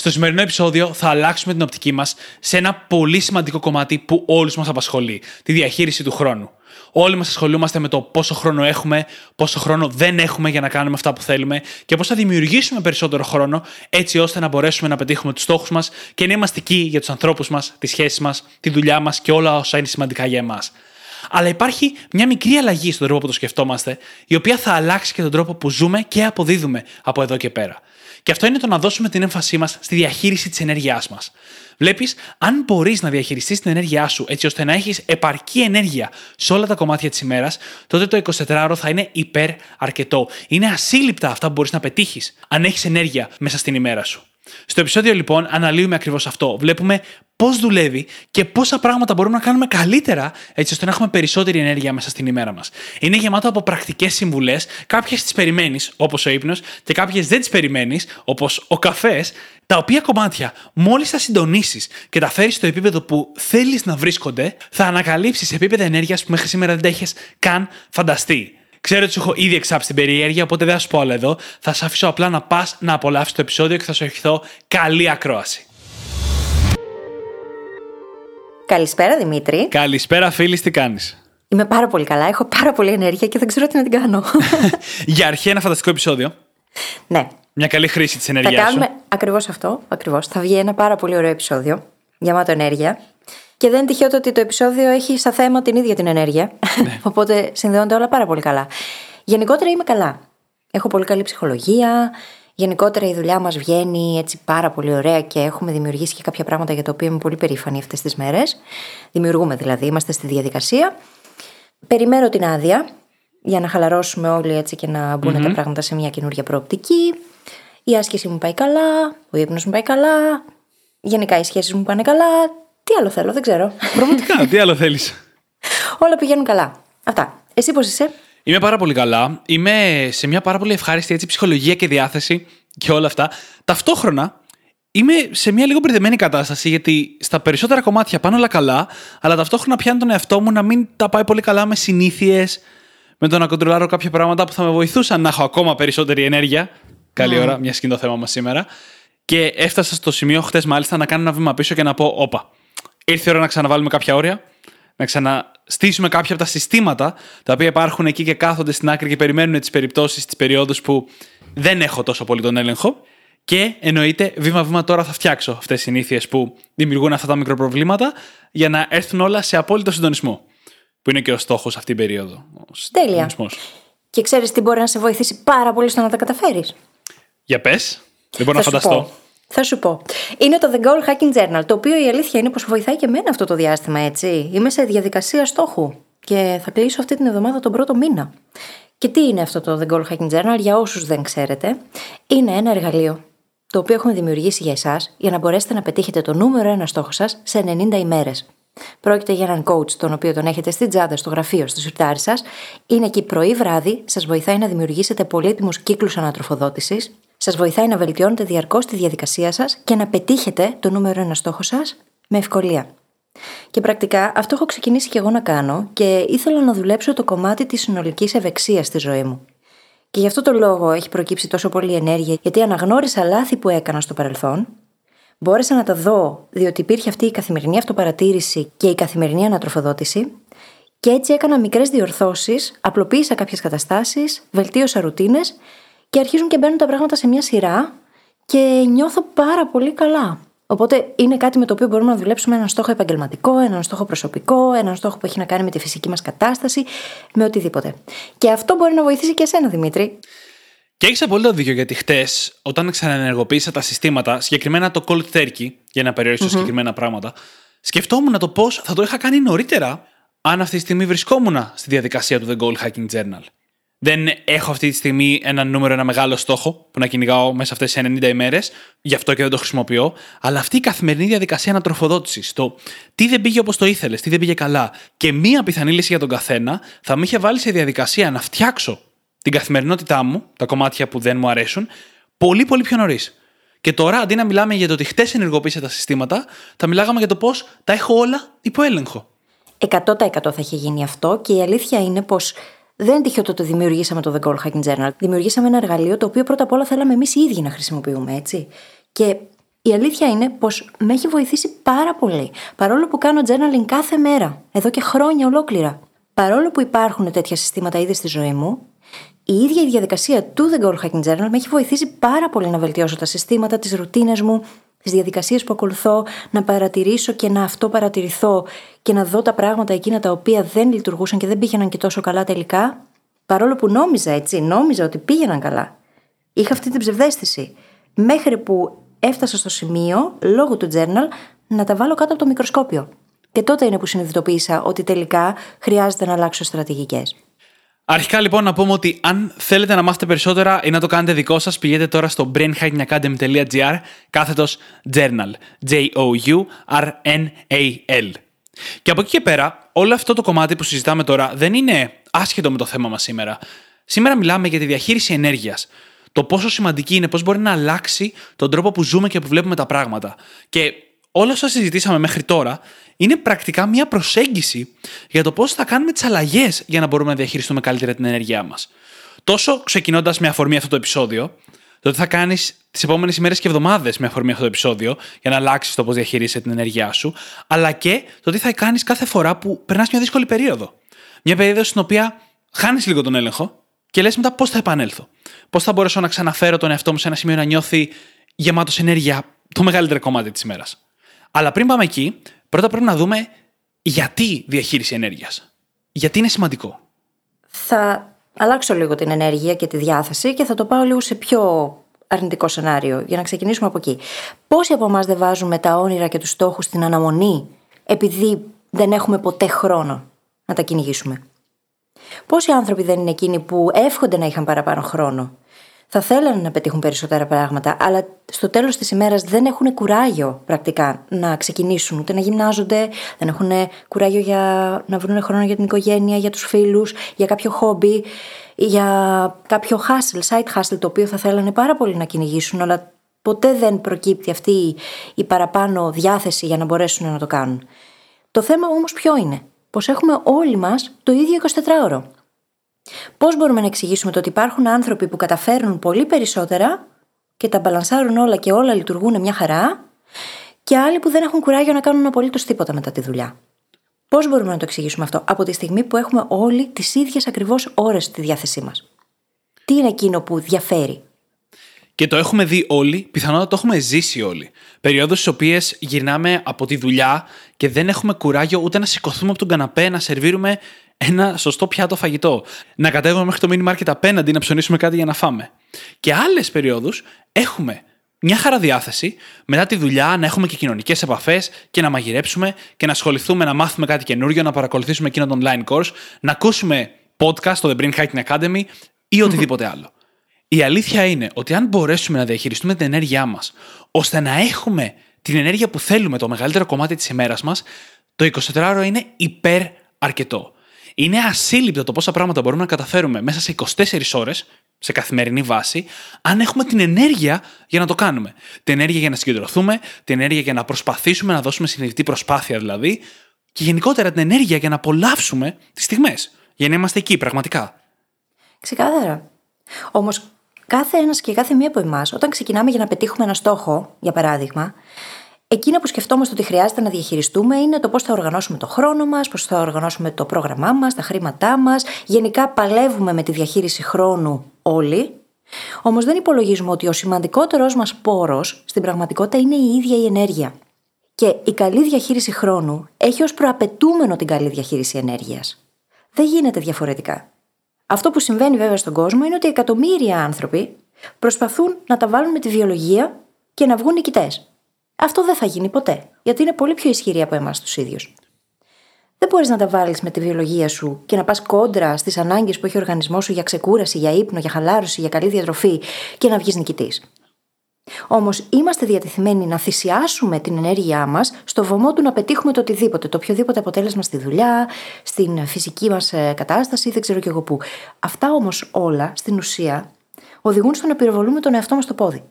Στο σημερινό επεισόδιο θα αλλάξουμε την οπτική μας σε ένα πολύ σημαντικό κομμάτι που όλους μας απασχολεί, τη διαχείριση του χρόνου. Όλοι μας ασχολούμαστε με το πόσο χρόνο έχουμε, πόσο χρόνο δεν έχουμε για να κάνουμε αυτά που θέλουμε και πώς θα δημιουργήσουμε περισσότερο χρόνο έτσι ώστε να μπορέσουμε να πετύχουμε τους στόχους μας και να είμαστε εκεί για τους ανθρώπους μας, τις σχέσεις μας, τη δουλειά μας και όλα όσα είναι σημαντικά για εμάς. Αλλά υπάρχει μια μικρή αλλαγή στον τρόπο που το σκεφτόμαστε, η οποία θα αλλάξει και τον τρόπο που ζούμε και αποδίδουμε από εδώ και πέρα. Και αυτό είναι το να δώσουμε την έμφασή μας στη διαχείριση της ενέργειάς μας. Βλέπεις, αν μπορείς να διαχειριστείς την ενέργειά σου έτσι ώστε να έχεις επαρκή ενέργεια σε όλα τα κομμάτια της ημέρας, τότε το 24ωρο θα είναι υπερ αρκετό. Είναι ασύλληπτα αυτά που μπορείς να πετύχεις αν έχεις ενέργεια μέσα στην ημέρα σου. Στο επεισόδιο λοιπόν αναλύουμε ακριβώς αυτό. Βλέπουμε πώς δουλεύει και πόσα πράγματα μπορούμε να κάνουμε καλύτερα έτσι ώστε να έχουμε περισσότερη ενέργεια μέσα στην ημέρα μας. Είναι γεμάτο από πρακτικές συμβουλές, κάποιες τις περιμένεις, όπως ο ύπνος, και κάποιες δεν τις περιμένεις, όπως ο καφές, τα οποία κομμάτια, μόλις τα συντονίσεις και τα φέρεις στο επίπεδο που θέλεις να βρίσκονται, θα ανακαλύψεις επίπεδα ενέργειας που μέχρι σήμερα δεν τα έχει καν φανταστεί. Ξέρω ότι σου έχω ήδη εξάψει την περιέργεια, οπότε δεν θα σου πω άλλο εδώ. Θα σε αφήσω απλά να πας να απολαύσεις το επεισόδιο και θα σου ευχηθώ καλή ακρόαση. Καλησπέρα Δημήτρη. Καλησπέρα, φίλης, τι κάνεις; Είμαι πάρα πολύ καλά. Έχω πάρα πολύ ενέργεια και δεν ξέρω τι να την κάνω. Για αρχή, ένα φανταστικό επεισόδιο. ναι. Μια καλή χρήση της Θα ενέργειάς σου. κάνουμε ακριβώς αυτό. Ακριβώς. Θα βγει ένα πάρα πολύ ωραίο επεισόδιο. Γεμάτο ενέργεια. Και δεν είναι τυχαίο το ότι το επεισόδιο έχει σαν θέμα την ίδια την ενέργεια. Οπότε συνδέονται όλα πάρα πολύ καλά. Γενικότερα είμαι καλά. Έχω πολύ καλή ψυχολογία. Γενικότερα η δουλειά μας βγαίνει έτσι πάρα πολύ ωραία και έχουμε δημιουργήσει και κάποια πράγματα για τα οποία είμαι πολύ περήφανη αυτές τις μέρες. Δημιουργούμε δηλαδή, είμαστε στη διαδικασία. Περιμένω την άδεια για να χαλαρώσουμε όλοι έτσι και να μπουν τα πράγματα σε μια καινούργια προοπτική. Η άσκηση μου πάει καλά, ο ύπνος μου πάει καλά, γενικά οι σχέσεις μου πάνε καλά. Τι άλλο θέλω, δεν ξέρω. Πραγματικά, τι άλλο θέλεις; Όλα πηγαίνουν καλά. Αυτά. Εσύ πώς είσαι; Είμαι πάρα πολύ καλά. Είμαι σε μια πάρα πολύ ευχάριστη έτσι, ψυχολογία και διάθεση και όλα αυτά. Ταυτόχρονα είμαι σε μια λίγο μπερδεμένη κατάσταση γιατί στα περισσότερα κομμάτια πάνε όλα καλά, αλλά ταυτόχρονα πιάνω τον εαυτό μου να μην τα πάει πολύ καλά με συνήθειες, με το να κοντρολάρω κάποια πράγματα που θα με βοηθούσαν να έχω ακόμα περισσότερη ενέργεια. Καλή ώρα, μια σκηνή το θέμα μας σήμερα. Και έφτασα στο σημείο χτες μάλιστα να κάνω ένα βήμα πίσω και να πω: Όπα, ήρθε η ώρα να ξαναβάλουμε κάποια όρια, να ξαναστήσουμε κάποια από τα συστήματα τα οποία υπάρχουν εκεί και κάθονται στην άκρη και περιμένουν τις περιπτώσεις, τις περιόδους που δεν έχω τόσο πολύ τον έλεγχο. Και εννοείται, βήμα-βήμα τώρα θα φτιάξω αυτές τι συνήθειες που δημιουργούν αυτά τα μικροπροβλήματα για να έρθουν όλα σε απόλυτο συντονισμό. Που είναι και ο στόχος αυτή την περίοδο. Ο Τέλεια. συντονισμός. Και ξέρεις τι μπορεί να σε βοηθήσει πάρα πολύ στο να τα καταφέρεις. Για πες. Δεν μπορώ να Θα σου φανταστώ. πω. Θα σου πω. Είναι το The Goal Hacking Journal, το οποίο η αλήθεια είναι πως βοηθάει και εμένα αυτό το διάστημα, έτσι. Είμαι σε διαδικασία στόχου και θα κλείσω αυτή την εβδομάδα τον πρώτο μήνα. Και τι είναι αυτό το The Goal Hacking Journal, για όσους δεν ξέρετε, είναι ένα εργαλείο το οποίο έχουμε δημιουργήσει για εσάς για να μπορέσετε να πετύχετε το νούμερο ένα στόχο σας σε 90 ημέρες. Πρόκειται για έναν coach, τον οποίο τον έχετε στην τσάντα, στο γραφείο, στο σιρτάρι σας. Είναι εκεί πρωί βράδυ, σας βοηθάει να δημιουργήσετε πολύτιμους κύκλους ανατροφοδότησης, σας βοηθάει να βελτιώνετε διαρκώς τη διαδικασία σας και να πετύχετε το νούμερο ένα στόχο σας με ευκολία. Και πρακτικά αυτό έχω ξεκινήσει και εγώ να κάνω και ήθελα να δουλέψω το κομμάτι της συνολικής ευεξίας στη ζωή μου. Και γι' αυτό το λόγο έχει προκύψει τόσο πολύ ενέργεια, γιατί αναγνώρισα λάθη που έκανα στο παρελθόν, μπόρεσα να τα δω, διότι υπήρχε αυτή η καθημερινή αυτοπαρατήρηση και η καθημερινή ανατροφοδότηση, και έτσι έκανα μικρές διορθώσεις, απλοποίησα κάποιες καταστάσεις, βελτίωσα ρουτίνες και αρχίζουν και μπαίνουν τα πράγματα σε μια σειρά και νιώθω πάρα πολύ καλά. Οπότε είναι κάτι με το οποίο μπορούμε να δουλέψουμε έναν στόχο επαγγελματικό, έναν στόχο προσωπικό, έναν στόχο που έχει να κάνει με τη φυσική μας κατάσταση, με οτιδήποτε. Και αυτό μπορεί να βοηθήσει και εσένα, Δημήτρη. Και έχεις απολύτω δίκιο γιατί χτες, όταν ξαναενεργοποίησα τα συστήματα, συγκεκριμένα το cold turkey, για να περιορίσω συγκεκριμένα πράγματα, σκεφτόμουν το πώς θα το είχα κάνει νωρίτερα, αν αυτή τη στιγμή βρισκόμουν στη διαδικασία του The Goal Hacking Journal. Δεν έχω αυτή τη στιγμή ένα νούμερο, ένα μεγάλο στόχο που να κυνηγάω μέσα αυτές τις 90 ημέρες, γι' αυτό και δεν το χρησιμοποιώ. Αλλά αυτή η καθημερινή διαδικασία ανατροφοδότησης, το τι δεν πήγε όπως το ήθελες, τι δεν πήγε καλά, και μία πιθανή λύση για τον καθένα, θα με είχε βάλει σε διαδικασία να φτιάξω την καθημερινότητά μου, τα κομμάτια που δεν μου αρέσουν, πολύ πολύ πιο νωρίς. Και τώρα, αντί να μιλάμε για το ότι χτες ενεργοποίησα τα συστήματα, θα μιλάγαμε για το πώς τα έχω όλα υπό έλεγχο. 100% θα είχε γίνει αυτό και η αλήθεια είναι πως δεν είναι τυχαίο το ότι δημιουργήσαμε το The Goal Hacking Journal. Δημιουργήσαμε ένα εργαλείο το οποίο πρώτα απ' όλα θέλαμε εμείς οι ίδιοι να χρησιμοποιούμε, έτσι. Και η αλήθεια είναι πως με έχει βοηθήσει πάρα πολύ. Παρόλο που κάνω journaling κάθε μέρα, εδώ και χρόνια ολόκληρα. Παρόλο που υπάρχουν τέτοια συστήματα ήδη στη ζωή μου, η ίδια η διαδικασία του The Goal Hacking Journal με έχει βοηθήσει πάρα πολύ να βελτιώσω τα συστήματα, τις ρουτίνες μου, τις διαδικασίες που ακολουθώ, να παρατηρήσω και να αυτό παρατηρηθώ και να δω τα πράγματα εκείνα τα οποία δεν λειτουργούσαν και δεν πήγαιναν και τόσο καλά τελικά. Παρόλο που νόμιζα έτσι, νόμιζα ότι πήγαιναν καλά. Είχα αυτή την ψευδέστηση. Μέχρι που έφτασα στο σημείο, λόγω του journal, να τα βάλω κάτω από το μικροσκόπιο. Και τότε είναι που συνειδητοποίησα ότι τελικά χρειάζεται να αλλάξω στρατηγικές. Αρχικά λοιπόν να πούμε ότι αν θέλετε να μάθετε περισσότερα ή να το κάνετε δικό σας, πηγαίνετε τώρα στο brainhackingacademy.gr κάθετος journal. J-O-U-R-N-A-L. Και από εκεί και πέρα, όλο αυτό το κομμάτι που συζητάμε τώρα δεν είναι άσχετο με το θέμα μας σήμερα. Σήμερα μιλάμε για τη διαχείριση ενέργειας. Το πόσο σημαντική είναι, πώς μπορεί να αλλάξει τον τρόπο που ζούμε και που βλέπουμε τα πράγματα. Και όλα όσα συζητήσαμε μέχρι τώρα είναι πρακτικά μια προσέγγιση για το πώς θα κάνουμε τις αλλαγές για να μπορούμε να διαχειριστούμε καλύτερα την ενέργειά μας. Τόσο ξεκινώντας με αφορμή αυτό το επεισόδιο, το τι θα κάνεις τις επόμενες ημέρες και εβδομάδες με αφορμή αυτό το επεισόδιο για να αλλάξεις το πώς διαχειρίζεσαι την ενέργειά σου, αλλά και το τι θα κάνεις κάθε φορά που περνάς μια δύσκολη περίοδο. Μια περίοδο στην οποία χάνεις λίγο τον έλεγχο και λες μετά πώς θα επανέλθω. Πώς θα μπορέσω να ξαναφέρω τον εαυτό μου σε ένα σημείο να νιώθει γεμάτος ενέργεια το μεγαλύτερο κομμάτι της ημέρας. Αλλά πριν πάμε εκεί, πρώτα πρέπει να δούμε γιατί διαχείριση ενέργειας. Γιατί είναι σημαντικό. Θα αλλάξω λίγο την ενέργεια και τη διάθεση και θα το πάω λίγο σε πιο αρνητικό σενάριο, για να ξεκινήσουμε από εκεί. Πόσοι από εμάς δεν βάζουμε τα όνειρα και τους στόχους στην αναμονή, επειδή δεν έχουμε ποτέ χρόνο να τα κυνηγήσουμε; Πόσοι άνθρωποι δεν είναι εκείνοι που εύχονται να είχαν παραπάνω χρόνο, θα θέλανε να πετύχουν περισσότερα πράγματα, αλλά στο τέλος της ημέρας δεν έχουν κουράγιο πρακτικά να ξεκινήσουν, ούτε να γυμνάζονται, δεν έχουν κουράγιο για να βρουν χρόνο για την οικογένεια, για τους φίλους, για κάποιο χόμπι, για κάποιο hustle, side hustle, το οποίο θα θέλανε πάρα πολύ να κυνηγήσουν, αλλά ποτέ δεν προκύπτει αυτή η παραπάνω διάθεση για να μπορέσουν να το κάνουν. Το θέμα όμως ποιο είναι, πως έχουμε όλοι μας το ίδιο 24ωρο. Πώς μπορούμε να εξηγήσουμε το ότι υπάρχουν άνθρωποι που καταφέρνουν πολύ περισσότερα και τα μπαλανσάρουν όλα και όλα λειτουργούν μια χαρά, και άλλοι που δεν έχουν κουράγιο να κάνουν απολύτως τίποτα μετά τη δουλειά. Πώς μπορούμε να το εξηγήσουμε αυτό, από τη στιγμή που έχουμε όλοι τις ίδιες ακριβώς ώρες στη διάθεσή μας. Τι είναι εκείνο που διαφέρει; Και το έχουμε δει όλοι, πιθανότατα το έχουμε ζήσει όλοι. Περιόδους στις οποίες γυρνάμε από τη δουλειά και δεν έχουμε κουράγιο ούτε να σηκωθούμε από τον καναπέ, να σερβίρουμε ένα σωστό πιάτο φαγητό. Να κατέβουμε μέχρι το mini market απέναντι να ψωνίσουμε κάτι για να φάμε. Και άλλες περιόδους έχουμε μια χαρά διάθεση μετά τη δουλειά να έχουμε και κοινωνικές επαφές και να μαγειρέψουμε και να ασχοληθούμε να μάθουμε κάτι καινούριο, να παρακολουθήσουμε εκείνο το online course, να ακούσουμε podcast στο The Brain Hacking Academy ή οτιδήποτε άλλο. Η αλήθεια είναι ότι αν μπορέσουμε να διαχειριστούμε την ενέργειά μας ώστε να έχουμε την ενέργεια που θέλουμε το μεγαλύτερο κομμάτι της ημέρας μας, το 24ωρο είναι υπερ αρκετό. Είναι ασύλληπτο το πόσα πράγματα μπορούμε να καταφέρουμε μέσα σε 24 ώρες, σε καθημερινή βάση, αν έχουμε την ενέργεια για να το κάνουμε. Την ενέργεια για να συγκεντρωθούμε, την ενέργεια για να προσπαθήσουμε να δώσουμε συνειδητή προσπάθεια δηλαδή, και γενικότερα την ενέργεια για να απολαύσουμε τις στιγμές. Για να είμαστε εκεί πραγματικά. Ξεκάθαρα. Όμως, κάθε ένας και κάθε μία από εμάς, όταν ξεκινάμε για να πετύχουμε ένα στόχο, για παράδειγμα, Εκείνο που σκεφτόμαστε ότι χρειάζεται να διαχειριστούμε είναι το πώς θα οργανώσουμε το χρόνο μας, πώς θα οργανώσουμε το πρόγραμμά μας, τα χρήματά μας. Γενικά παλεύουμε με τη διαχείριση χρόνου όλοι. Όμως δεν υπολογίζουμε ότι ο σημαντικότερος μας πόρος στην πραγματικότητα είναι η ίδια η ενέργεια. Και η καλή διαχείριση χρόνου έχει ως προαπαιτούμενο την καλή διαχείριση ενέργειας. Δεν γίνεται διαφορετικά. Αυτό που συμβαίνει βέβαια στον κόσμο είναι ότι εκατομμύρια άνθρωποι προσπαθούν να τα βάλουν με τη βιολογία και να βγουν νικητές. Αυτό δεν θα γίνει ποτέ, γιατί είναι πολύ πιο ισχυρή από εμάς τους ίδιους. Δεν μπορείς να τα βάλεις με τη βιολογία σου και να πας κόντρα στις ανάγκες που έχει ο οργανισμός σου για ξεκούραση, για ύπνο, για χαλάρωση, για καλή διατροφή και να βγεις νικητής. Όμως είμαστε διατεθειμένοι να θυσιάσουμε την ενέργειά μας στο βωμό του να πετύχουμε το οτιδήποτε, το οποιοδήποτε αποτέλεσμα στη δουλειά, στην φυσική μας ε, κατάσταση, δεν ξέρω κι εγώ πού. Αυτά όμως όλα στην ουσία οδηγούν στο να πυροβολούμε τον εαυτό μας το πόδι.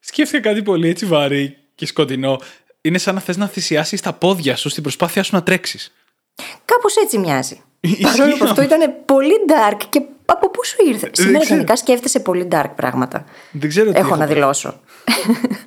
Σκέφτηκα κάτι πολύ έτσι βαρύ και σκοτεινό. Είναι σαν να θες να θυσιάσεις τα πόδια σου στην προσπάθειά σου να τρέξεις. Κάπως έτσι μοιάζει. Παρόλο που αυτό ήταν πολύ dark και από πού σου ήρθε; Σήμερα γενικά σκέφτεσαι πολύ dark πράγματα. Δεν ξέρω τι έχω να δηλώσω.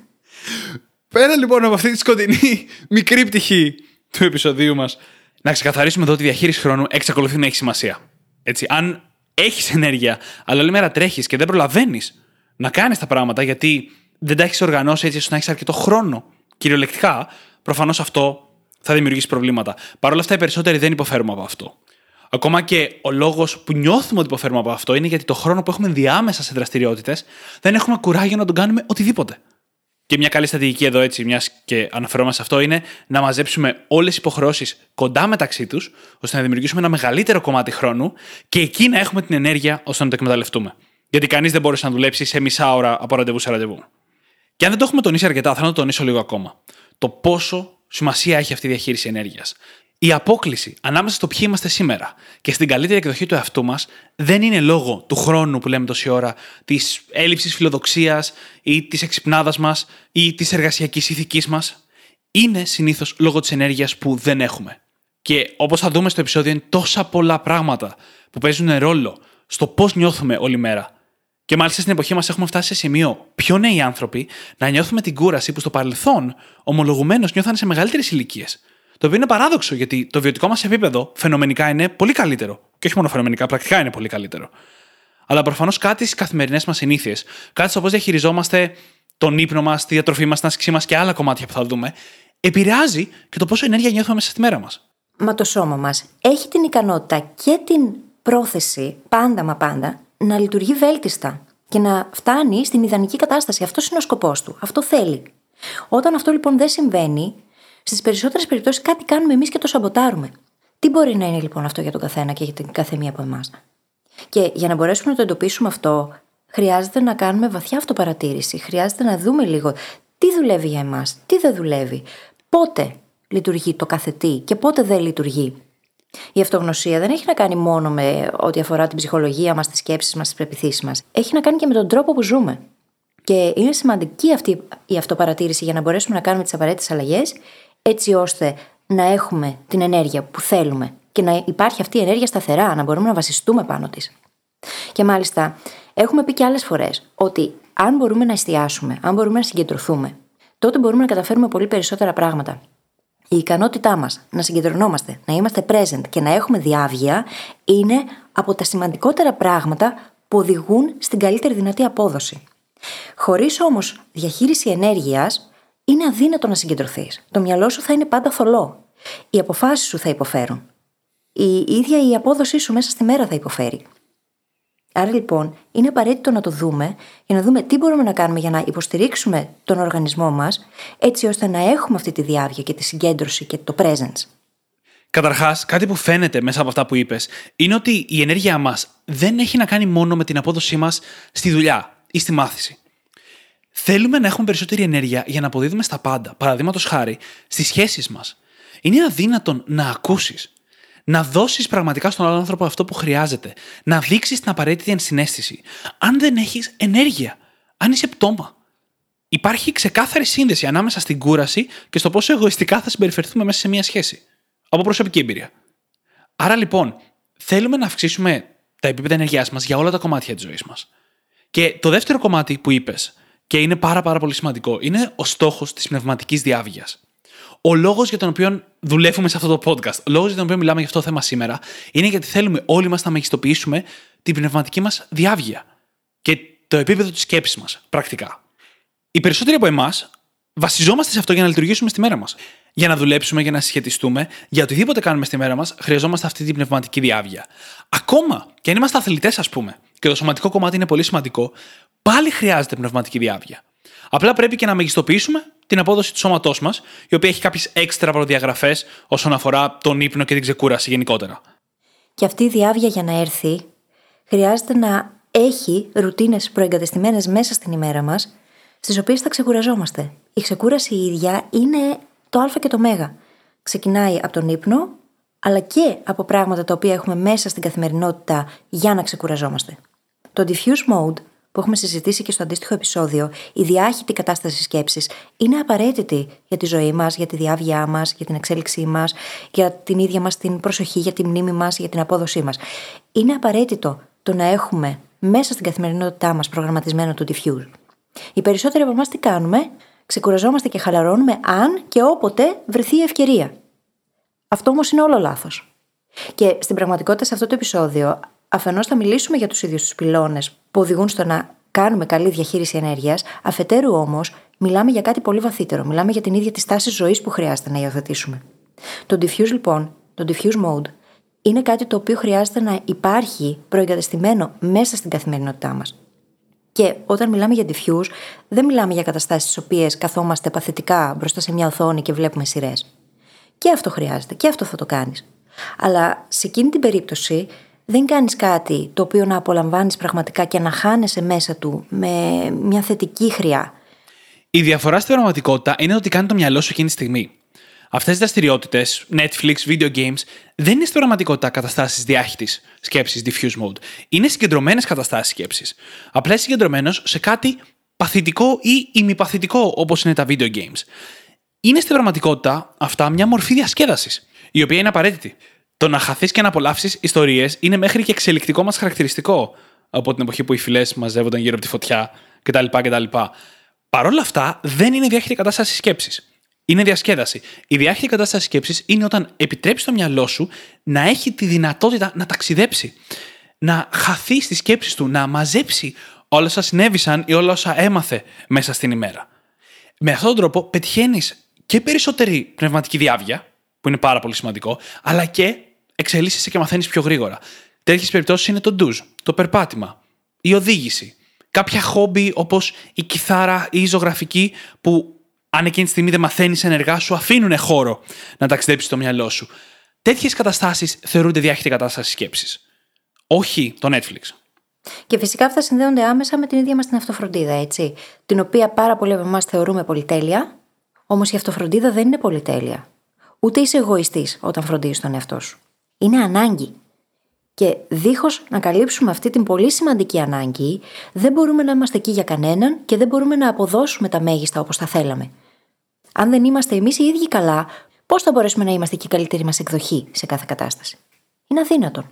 Πέρα λοιπόν από αυτή τη σκοτεινή μικρή πτυχή του επεισοδίου μας, να ξεκαθαρίσουμε εδώ ότι η διαχείριση χρόνου εξακολουθεί να έχει σημασία. Έτσι, αν έχεις ενέργεια, αλλά όλη μέρα τρέχεις και δεν προλαβαίνεις να κάνεις τα πράγματα γιατί δεν τα έχεις οργανώσει έτσι ώστε να έχεις αρκετό χρόνο, κυριολεκτικά, προφανώς αυτό θα δημιουργήσει προβλήματα. Παρ' όλα αυτά, οι περισσότεροι δεν υποφέρουμε από αυτό. Ακόμα και ο λόγος που νιώθουμε ότι υποφέρουμε από αυτό είναι γιατί το χρόνο που έχουμε διάμεσα σε δραστηριότητες δεν έχουμε κουράγιο να τον κάνουμε οτιδήποτε. Και μια καλή στρατηγική εδώ, έτσι, μιας και αναφερόμαστε σε αυτό, είναι να μαζέψουμε όλες τις υποχρεώσεις κοντά μεταξύ τους, ώστε να δημιουργήσουμε ένα μεγαλύτερο κομμάτι χρόνου και εκεί να έχουμε την ενέργεια ώστε να το εκμεταλλευτούμε. Γιατί κανείς δεν μπορεί να δουλέψει σε μισά ώρα από ραντεβού σε ραντεβού. Και αν δεν το έχουμε τονίσει αρκετά, θα το τονίσω λίγο ακόμα. Το πόσο σημασία έχει αυτή η διαχείριση ενέργειας. Η απόκληση ανάμεσα στο ποιοι είμαστε σήμερα και στην καλύτερη εκδοχή του εαυτού μας δεν είναι λόγω του χρόνου που λέμε τόση ώρα, της έλλειψης φιλοδοξίας ή της εξυπνάδας μας ή της εργασιακής ηθικής μας. Είναι συνήθως λόγω της ενέργειας που δεν έχουμε. Και όπως θα δούμε στο επεισόδιο, είναι τόσα πολλά πράγματα που παίζουν ρόλο στο πώς νιώθουμε όλη μέρα. Και μάλιστα στην εποχή μας έχουμε φτάσει σε σημείο πιο νέοι άνθρωποι να νιώθουμε την κούραση που στο παρελθόν ομολογουμένως νιώθανε σε μεγαλύτερες ηλικίες. Το οποίο είναι παράδοξο γιατί το βιωτικό μας επίπεδο φαινομενικά είναι πολύ καλύτερο. Και όχι μόνο φαινομενικά, πρακτικά είναι πολύ καλύτερο. Αλλά προφανώς κάτι στις καθημερινές μας συνήθειες, κάτι στο πώς διαχειριζόμαστε τον ύπνο μας, τη διατροφή μας, την άσκησή μας και άλλα κομμάτια που θα δούμε, επηρεάζει και το πόσο ενέργεια νιώθουμε μέσα στη μέρα μας. Μα το σώμα μας έχει την ικανότητα και την πρόθεση, πάντα μα πάντα, να λειτουργεί βέλτιστα και να φτάνει στην ιδανική κατάσταση. Αυτός είναι ο σκοπός του. Αυτό θέλει. Όταν αυτό λοιπόν δεν συμβαίνει, Στις περισσότερες περιπτώσεις κάτι κάνουμε εμείς και το σαμποτάρουμε. Τι μπορεί να είναι λοιπόν αυτό για τον καθένα και για την καθεμία από εμάς; Και για να μπορέσουμε να το εντοπίσουμε αυτό, χρειάζεται να κάνουμε βαθιά αυτοπαρατήρηση. Χρειάζεται να δούμε λίγο τι δουλεύει για εμάς, τι δεν δουλεύει, πότε λειτουργεί το κάθε τι και πότε δεν λειτουργεί. Η αυτογνωσία δεν έχει να κάνει μόνο με ό,τι αφορά την ψυχολογία μας, τις σκέψεις μας, τις πρεπιθήσει μας. Έχει να κάνει και με τον τρόπο που ζούμε. Και είναι σημαντική αυτή η αυτοπαρατήρηση για να μπορέσουμε να κάνουμε τις απαραίτητες αλλαγές έτσι ώστε να έχουμε την ενέργεια που θέλουμε και να υπάρχει αυτή η ενέργεια σταθερά, να μπορούμε να βασιστούμε πάνω της. Και μάλιστα, έχουμε πει και άλλες φορές ότι αν μπορούμε να εστιάσουμε, αν μπορούμε να συγκεντρωθούμε, τότε μπορούμε να καταφέρουμε πολύ περισσότερα πράγματα. Η ικανότητά μας να συγκεντρωνόμαστε, να είμαστε present και να έχουμε διάβγεια είναι από τα σημαντικότερα πράγματα που οδηγούν στην καλύτερη δυνατή απόδοση. Χωρίς όμως διαχείριση ενέργειας, είναι αδύνατο να συγκεντρωθείς. Το μυαλό σου θα είναι πάντα θολό. Οι αποφάσεις σου θα υποφέρουν. Η ίδια η απόδοσή σου μέσα στη μέρα θα υποφέρει. Άρα λοιπόν είναι απαραίτητο να το δούμε για να δούμε τι μπορούμε να κάνουμε για να υποστηρίξουμε τον οργανισμό μας, έτσι ώστε να έχουμε αυτή τη διάρκεια και τη συγκέντρωση και το presence. Καταρχάς, κάτι που φαίνεται μέσα από αυτά που είπες είναι ότι η ενέργειά μας δεν έχει να κάνει μόνο με την απόδοσή μας στη δουλειά ή στη μάθηση. Θέλουμε να έχουμε περισσότερη ενέργεια για να αποδίδουμε στα πάντα. Παραδείγματος χάρη, στις σχέσεις μας. Είναι αδύνατον να ακούσεις. Να δώσεις πραγματικά στον άλλο άνθρωπο αυτό που χρειάζεται. Να δείξεις την απαραίτητη ενσυναίσθηση. Αν δεν έχεις ενέργεια. Αν είσαι πτώμα. Υπάρχει ξεκάθαρη σύνδεση ανάμεσα στην κούραση και στο πόσο εγωιστικά θα συμπεριφερθούμε μέσα σε μια σχέση. Από προσωπική εμπειρία. Άρα λοιπόν, θέλουμε να αυξήσουμε τα επίπεδα ενέργειάς μας για όλα τα κομμάτια της ζωής μας. Και το δεύτερο κομμάτι που είπες, και είναι πάρα, πάρα πολύ σημαντικό. Είναι ο στόχος της πνευματικής διάβγειας. Ο λόγος για τον οποίο δουλεύουμε σε αυτό το podcast, ο λόγος για τον οποίο μιλάμε για αυτό το θέμα σήμερα, είναι γιατί θέλουμε όλοι μας να μεγιστοποιήσουμε την πνευματική μας διάβγεια και το επίπεδο της σκέψης μας, πρακτικά. Οι περισσότεροι από εμάς βασιζόμαστε σε αυτό για να λειτουργήσουμε στη μέρα μας. Για να δουλέψουμε, για να συσχετιστούμε, για οτιδήποτε κάνουμε στη μέρα μας, χρειαζόμαστε αυτή την πνευματική διάβγεια. Ακόμα και αν είμαστε αθλητές, ας πούμε, και το σωματικό κομμάτι είναι πολύ σημαντικό, πάλι χρειάζεται πνευματική διάβγεια. Απλά πρέπει και να μεγιστοποιήσουμε την απόδοση του σώματός μας, η οποία έχει κάποιες έξτρα προδιαγραφές όσον αφορά τον ύπνο και την ξεκούραση γενικότερα. Και αυτή η διάβια για να έρθει, χρειάζεται να έχει ρουτίνες προεγκατεστημένες μέσα στην ημέρα μας, στις οποίες θα ξεκουραζόμαστε. Η ξεκούραση η ίδια είναι το Α και το Μ. Ξεκινάει από τον ύπνο, αλλά και από πράγματα τα οποία έχουμε μέσα στην καθημερινότητα για να ξεκουραζόμαστε. Το diffuse mode που έχουμε συζητήσει και στο αντίστοιχο επεισόδιο, η διάχυτη κατάσταση σκέψης είναι απαραίτητη για τη ζωή μας, για τη διάβγειά μας, για την εξέλιξή μας, για την ίδια μας την προσοχή, για τη μνήμη μας, για την απόδοσή μας. Είναι απαραίτητο το να έχουμε μέσα στην καθημερινότητά μας προγραμματισμένο το diffuse. Οι περισσότεροι από εμάς τι κάνουμε, ξεκουραζόμαστε και χαλαρώνουμε αν και όποτε βρεθεί η ευκαιρία. Αυτό όμως είναι όλο λάθος. Και στην πραγματικότητα σε αυτό το επεισόδιο, αφενός θα μιλήσουμε για τους ίδιους τους πυλώνες που οδηγούν στο να κάνουμε καλή διαχείριση ενέργειας, αφετέρου όμως μιλάμε για κάτι πολύ βαθύτερο. Μιλάμε για την ίδια τη στάση ζωής που χρειάζεται να υιοθετήσουμε. Το diffuse λοιπόν, το diffuse mode, είναι κάτι το οποίο χρειάζεται να υπάρχει προεγκατεστημένο μέσα στην καθημερινότητά μας. Και όταν μιλάμε για diffuse, δεν μιλάμε για καταστάσεις στι οποίες καθόμαστε παθητικά μπροστά σε μια οθόνη και βλέπουμε σειρές. Και αυτό χρειάζεται, και αυτό θα το κάνεις. Αλλά σε εκείνη την περίπτωση δεν κάνεις κάτι το οποίο να απολαμβάνεις πραγματικά και να χάνεσαι μέσα του με μια θετική χρειά. Η διαφορά στην πραγματικότητα είναι ότι κάνει το μυαλό σου εκείνη τη στιγμή. Αυτές οι δραστηριότητες, Netflix, video games, δεν είναι στην πραγματικότητα καταστάσεις διάχυτης σκέψης, diffuse mode. Είναι συγκεντρωμένες καταστάσεις σκέψης. Απλά είσαι συγκεντρωμένος σε κάτι παθητικό ή ημιπαθητικό, όπως είναι τα video games. Είναι στην πραγματικότητα αυτά μια μορφή διασκέδασης, η οποία είναι απαραίτητη. Το να χαθείς και να απολαύσεις ιστορίες είναι μέχρι και εξελικτικό μας χαρακτηριστικό από την εποχή που οι φυλές μαζεύονταν γύρω από τη φωτιά κτλ. κτλ. Παρ' όλα αυτά, δεν είναι διάχυτη κατάσταση σκέψης. Είναι διασκέδαση. Η διάχυτη κατάσταση σκέψης είναι όταν επιτρέπει το μυαλό σου να έχει τη δυνατότητα να ταξιδέψει. Να χαθεί στι σκέψει του, να μαζέψει όλα όσα συνέβησαν ή όλα όσα έμαθε μέσα στην ημέρα. Με αυτόν τον τρόπο πετυχαίνεις και περισσότερη πνευματική διάβια, που είναι πάρα πολύ σημαντικό, αλλά και εξελίσσεσαι και μαθαίνεις πιο γρήγορα. Τέτοιες περιπτώσεις είναι το ντουζ, το περπάτημα, η οδήγηση. Κάποια χόμπι όπως η κιθάρα ή η ζωγραφική που αν εκείνη τη στιγμή δεν μαθαίνεις ενεργά, σου αφήνουν χώρο να ταξιδέψεις το μυαλό σου. Τέτοιες καταστάσεις θεωρούνται διάχυτη κατάσταση σκέψης. Όχι το Netflix. Και φυσικά αυτά συνδέονται άμεσα με την ίδια μας την αυτοφροντίδα, έτσι. Την οποία πάρα πολλοί από εμάς θεωρούμε πολυτέλεια, όμως η αυτοφροντίδα δεν είναι πολυτέλεια. Ούτε είσαι εγωιστής όταν φροντίζεις τον εαυτό σου. Είναι ανάγκη. Και δίχως να καλύψουμε αυτή την πολύ σημαντική ανάγκη, δεν μπορούμε να είμαστε εκεί για κανέναν και δεν μπορούμε να αποδώσουμε τα μέγιστα όπως θα θέλαμε. Αν δεν είμαστε εμείς οι ίδιοι καλά, πώς θα μπορέσουμε να είμαστε και η καλύτερη μας εκδοχή σε κάθε κατάσταση; Είναι αδύνατον.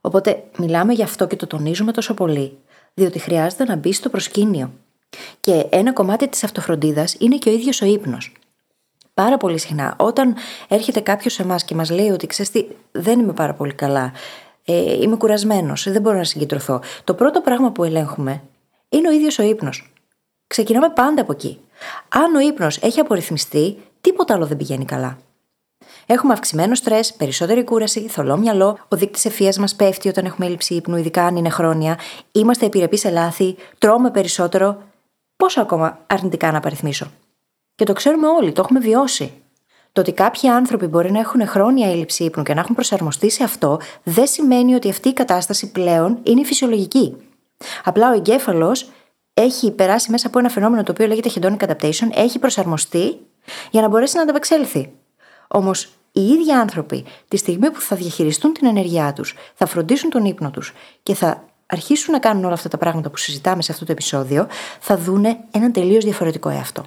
Οπότε μιλάμε γι' αυτό και το τονίζουμε τόσο πολύ, διότι χρειάζεται να μπει στο προσκήνιο. Και ένα κομμάτι της αυτοφροντίδας είναι και ο ίδιος ο ύπνος. Πάρα πολύ συχνά, όταν έρχεται κάποιος σε εμάς και μας λέει ότι ξέρεις τι, δεν είμαι πάρα πολύ καλά, ε, είμαι κουρασμένος, δεν μπορώ να συγκεντρωθώ. Το πρώτο πράγμα που ελέγχουμε είναι ο ίδιος ο ύπνος. Ξεκινάμε πάντα από εκεί. Αν ο ύπνος έχει απορριθμιστεί, τίποτα άλλο δεν πηγαίνει καλά. Έχουμε αυξημένο στρες, περισσότερη κούραση, θολό μυαλό, ο δείκτης ευφυία μας πέφτει όταν έχουμε έλλειψη ύπνου, ειδικά αν είναι χρόνια, είμαστε επιρρεπείς σε λάθη, τρώμε περισσότερο. Πόσο ακόμα αρνητικά να παριθμίσω. Και το ξέρουμε όλοι, το έχουμε βιώσει. Το ότι κάποιοι άνθρωποι μπορεί να έχουν χρόνια έλλειψη ύπνου και να έχουν προσαρμοστεί σε αυτό, δεν σημαίνει ότι αυτή η κατάσταση πλέον είναι φυσιολογική. Απλά ο εγκέφαλος έχει περάσει μέσα από ένα φαινόμενο το οποίο λέγεται hedonic adaptation, έχει προσαρμοστεί για να μπορέσει να ανταπεξέλθει. Όμως οι ίδιοι άνθρωποι, τη στιγμή που θα διαχειριστούν την ενέργειά τους, θα φροντίσουν τον ύπνο τους και θα αρχίσουν να κάνουν όλα αυτά τα πράγματα που συζητάμε σε αυτό το επεισόδιο, θα δούνε έναν τελείως διαφορετικό εαυτό.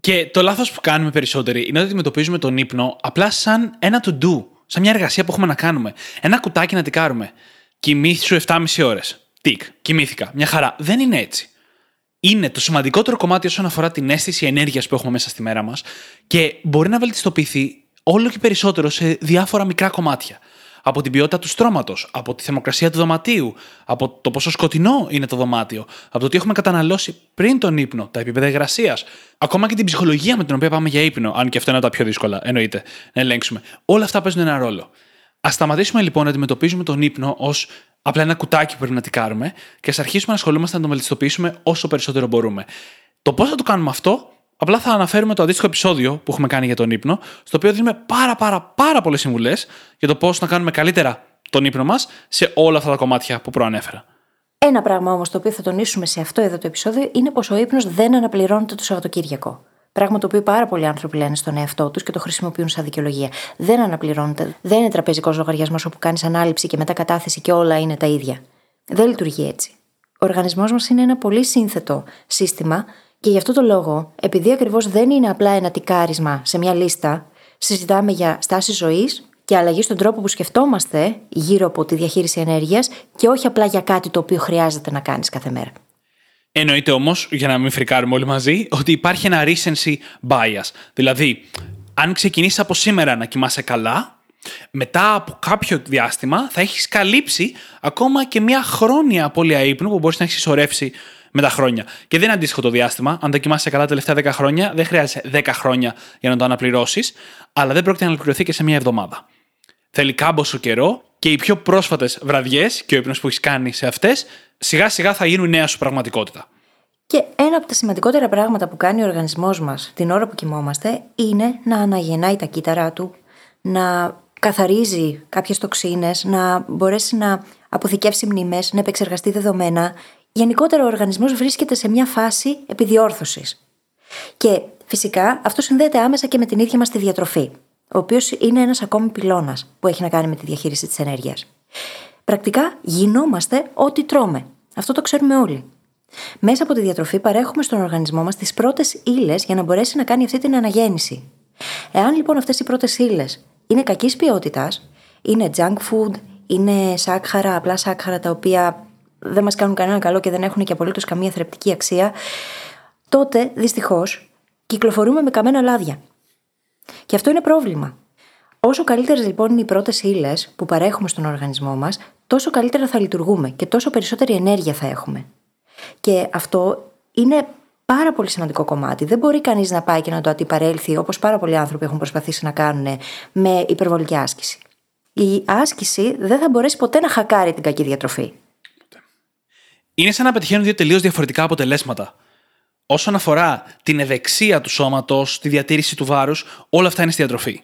Και το λάθος που κάνουμε περισσότεροι είναι ότι αντιμετωπίζουμε τον ύπνο απλά σαν ένα to do, σαν μια εργασία που έχουμε να κάνουμε. Ένα κουτάκι να τικάρουμε. Κοιμήθη 7,5 ώρες. Τικ, κοιμήθηκα. Μια χαρά. Δεν είναι έτσι. Είναι το σημαντικότερο κομμάτι όσον αφορά την αίσθηση ενέργειας που έχουμε μέσα στη μέρα μας και μπορεί να βελτιστοποιηθεί όλο και περισσότερο σε διάφορα μικρά κομμάτια από την ποιότητα του στρώματος, από τη θερμοκρασία του δωματίου, από το πόσο σκοτεινό είναι το δωμάτιο, από το τι έχουμε καταναλώσει πριν τον ύπνο, τα επίπεδα υγρασίας, ακόμα και την ψυχολογία με την οποία πάμε για ύπνο, αν και αυτό είναι από τα πιο δύσκολα, εννοείται, να ελέγξουμε. Όλα αυτά παίζουν ένα ρόλο. Α σταματήσουμε λοιπόν να αντιμετωπίζουμε τον ύπνο ως Απλά ένα κουτάκι που πρέπει να τικάρουμε και ας αρχίσουμε να ασχολούμαστε να το βελτιστοποιήσουμε όσο περισσότερο μπορούμε. Το πώς θα το κάνουμε αυτό, απλά θα αναφέρουμε το αντίστοιχο επεισόδιο που έχουμε κάνει για τον ύπνο, στο οποίο δίνουμε πάρα πάρα πάρα πολλές συμβουλές για το πώς να κάνουμε καλύτερα τον ύπνο μας σε όλα αυτά τα κομμάτια που προανέφερα. Ένα πράγμα όμως το οποίο θα τονίσουμε σε αυτό εδώ το επεισόδιο είναι πως ο ύπνος δεν αναπληρώνεται το Σαββατοκύριακο. Πράγμα το οποίο πάρα πολλοί άνθρωποι λένε στον εαυτό τους και το χρησιμοποιούν σαν δικαιολογία. Δεν αναπληρώνεται. Δεν είναι τραπεζικός λογαριασμός όπου κάνεις ανάληψη και μετά κατάθεση και όλα είναι τα ίδια. Δεν λειτουργεί έτσι. Ο οργανισμός μας είναι ένα πολύ σύνθετο σύστημα και γι' αυτό το λόγο, επειδή ακριβώς δεν είναι απλά ένα τικάρισμα σε μια λίστα, συζητάμε για στάση ζωής και αλλαγή στον τρόπο που σκεφτόμαστε γύρω από τη διαχείριση ενέργειας και όχι απλά για κάτι το οποίο χρειάζεται να κάνεις κάθε μέρα. Εννοείται όμως, για να μην φρικάρουμε όλοι μαζί, ότι υπάρχει ένα recency bias. Δηλαδή, αν ξεκινήσεις από σήμερα να κοιμάσαι καλά, μετά από κάποιο διάστημα θα έχεις καλύψει ακόμα και μια χρόνια απώλεια ύπνου που μπορείς να έχεις συσσωρεύσει με τα χρόνια. Και δεν είναι αντίστοιχο το διάστημα. Αν δεν κοιμάσαι καλά τα τελευταία 10 χρόνια, δεν χρειάζεται 10 χρόνια για να το αναπληρώσεις, αλλά δεν πρόκειται να αναπληρωθεί και σε μια εβδομάδα. Θέλει κάμποσο καιρό και οι πιο πρόσφατες βραδιές και ο ύπνος που έχεις κάνει σε αυτές, σιγά σιγά θα γίνουν νέα σου πραγματικότητα. Και ένα από τα σημαντικότερα πράγματα που κάνει ο οργανισμός μας την ώρα που κοιμόμαστε είναι να αναγεννάει τα κύτταρά του, να καθαρίζει κάποιες τοξίνες, να μπορέσει να αποθηκεύσει μνήμες, να επεξεργαστεί δεδομένα. Γενικότερα ο οργανισμός βρίσκεται σε μια φάση επιδιόρθωσης. Και φυσικά αυτό συνδέεται άμεσα και με την ίδια μας τη διατροφή ο οποίος είναι ένας ακόμη πυλώνας που έχει να κάνει με τη διαχείριση της ενέργειας. Πρακτικά γινόμαστε ό,τι τρώμε. Αυτό το ξέρουμε όλοι. Μέσα από τη διατροφή παρέχουμε στον οργανισμό μας τις πρώτες ύλες για να μπορέσει να κάνει αυτή την αναγέννηση. Εάν λοιπόν αυτές οι πρώτες ύλες είναι κακής ποιότητας, είναι junk food, είναι σάκχαρα, απλά σάκχαρα τα οποία δεν μας κάνουν κανένα καλό και δεν έχουν και απολύτως καμία θρεπτική αξία, τότε δυστυχώς κυκλοφορούμε με καμένα λάδια. Και αυτό είναι πρόβλημα. Όσο καλύτερες λοιπόν είναι οι πρώτες ύλες που παρέχουμε στον οργανισμό μας, τόσο καλύτερα θα λειτουργούμε και τόσο περισσότερη ενέργεια θα έχουμε. Και αυτό είναι πάρα πολύ σημαντικό κομμάτι. Δεν μπορεί κανείς να πάει και να το αντιπαρέλθει όπως πάρα πολλοί άνθρωποι έχουν προσπαθήσει να κάνουν με υπερβολική άσκηση. Η άσκηση δεν θα μπορέσει ποτέ να χακάρει την κακή διατροφή. Είναι σαν να πετυχαίνουν δύο τελείως διαφορετικά αποτελέσματα όσον αφορά την ευεξία του σώματος, τη διατήρηση του βάρους, όλα αυτά είναι στη διατροφή.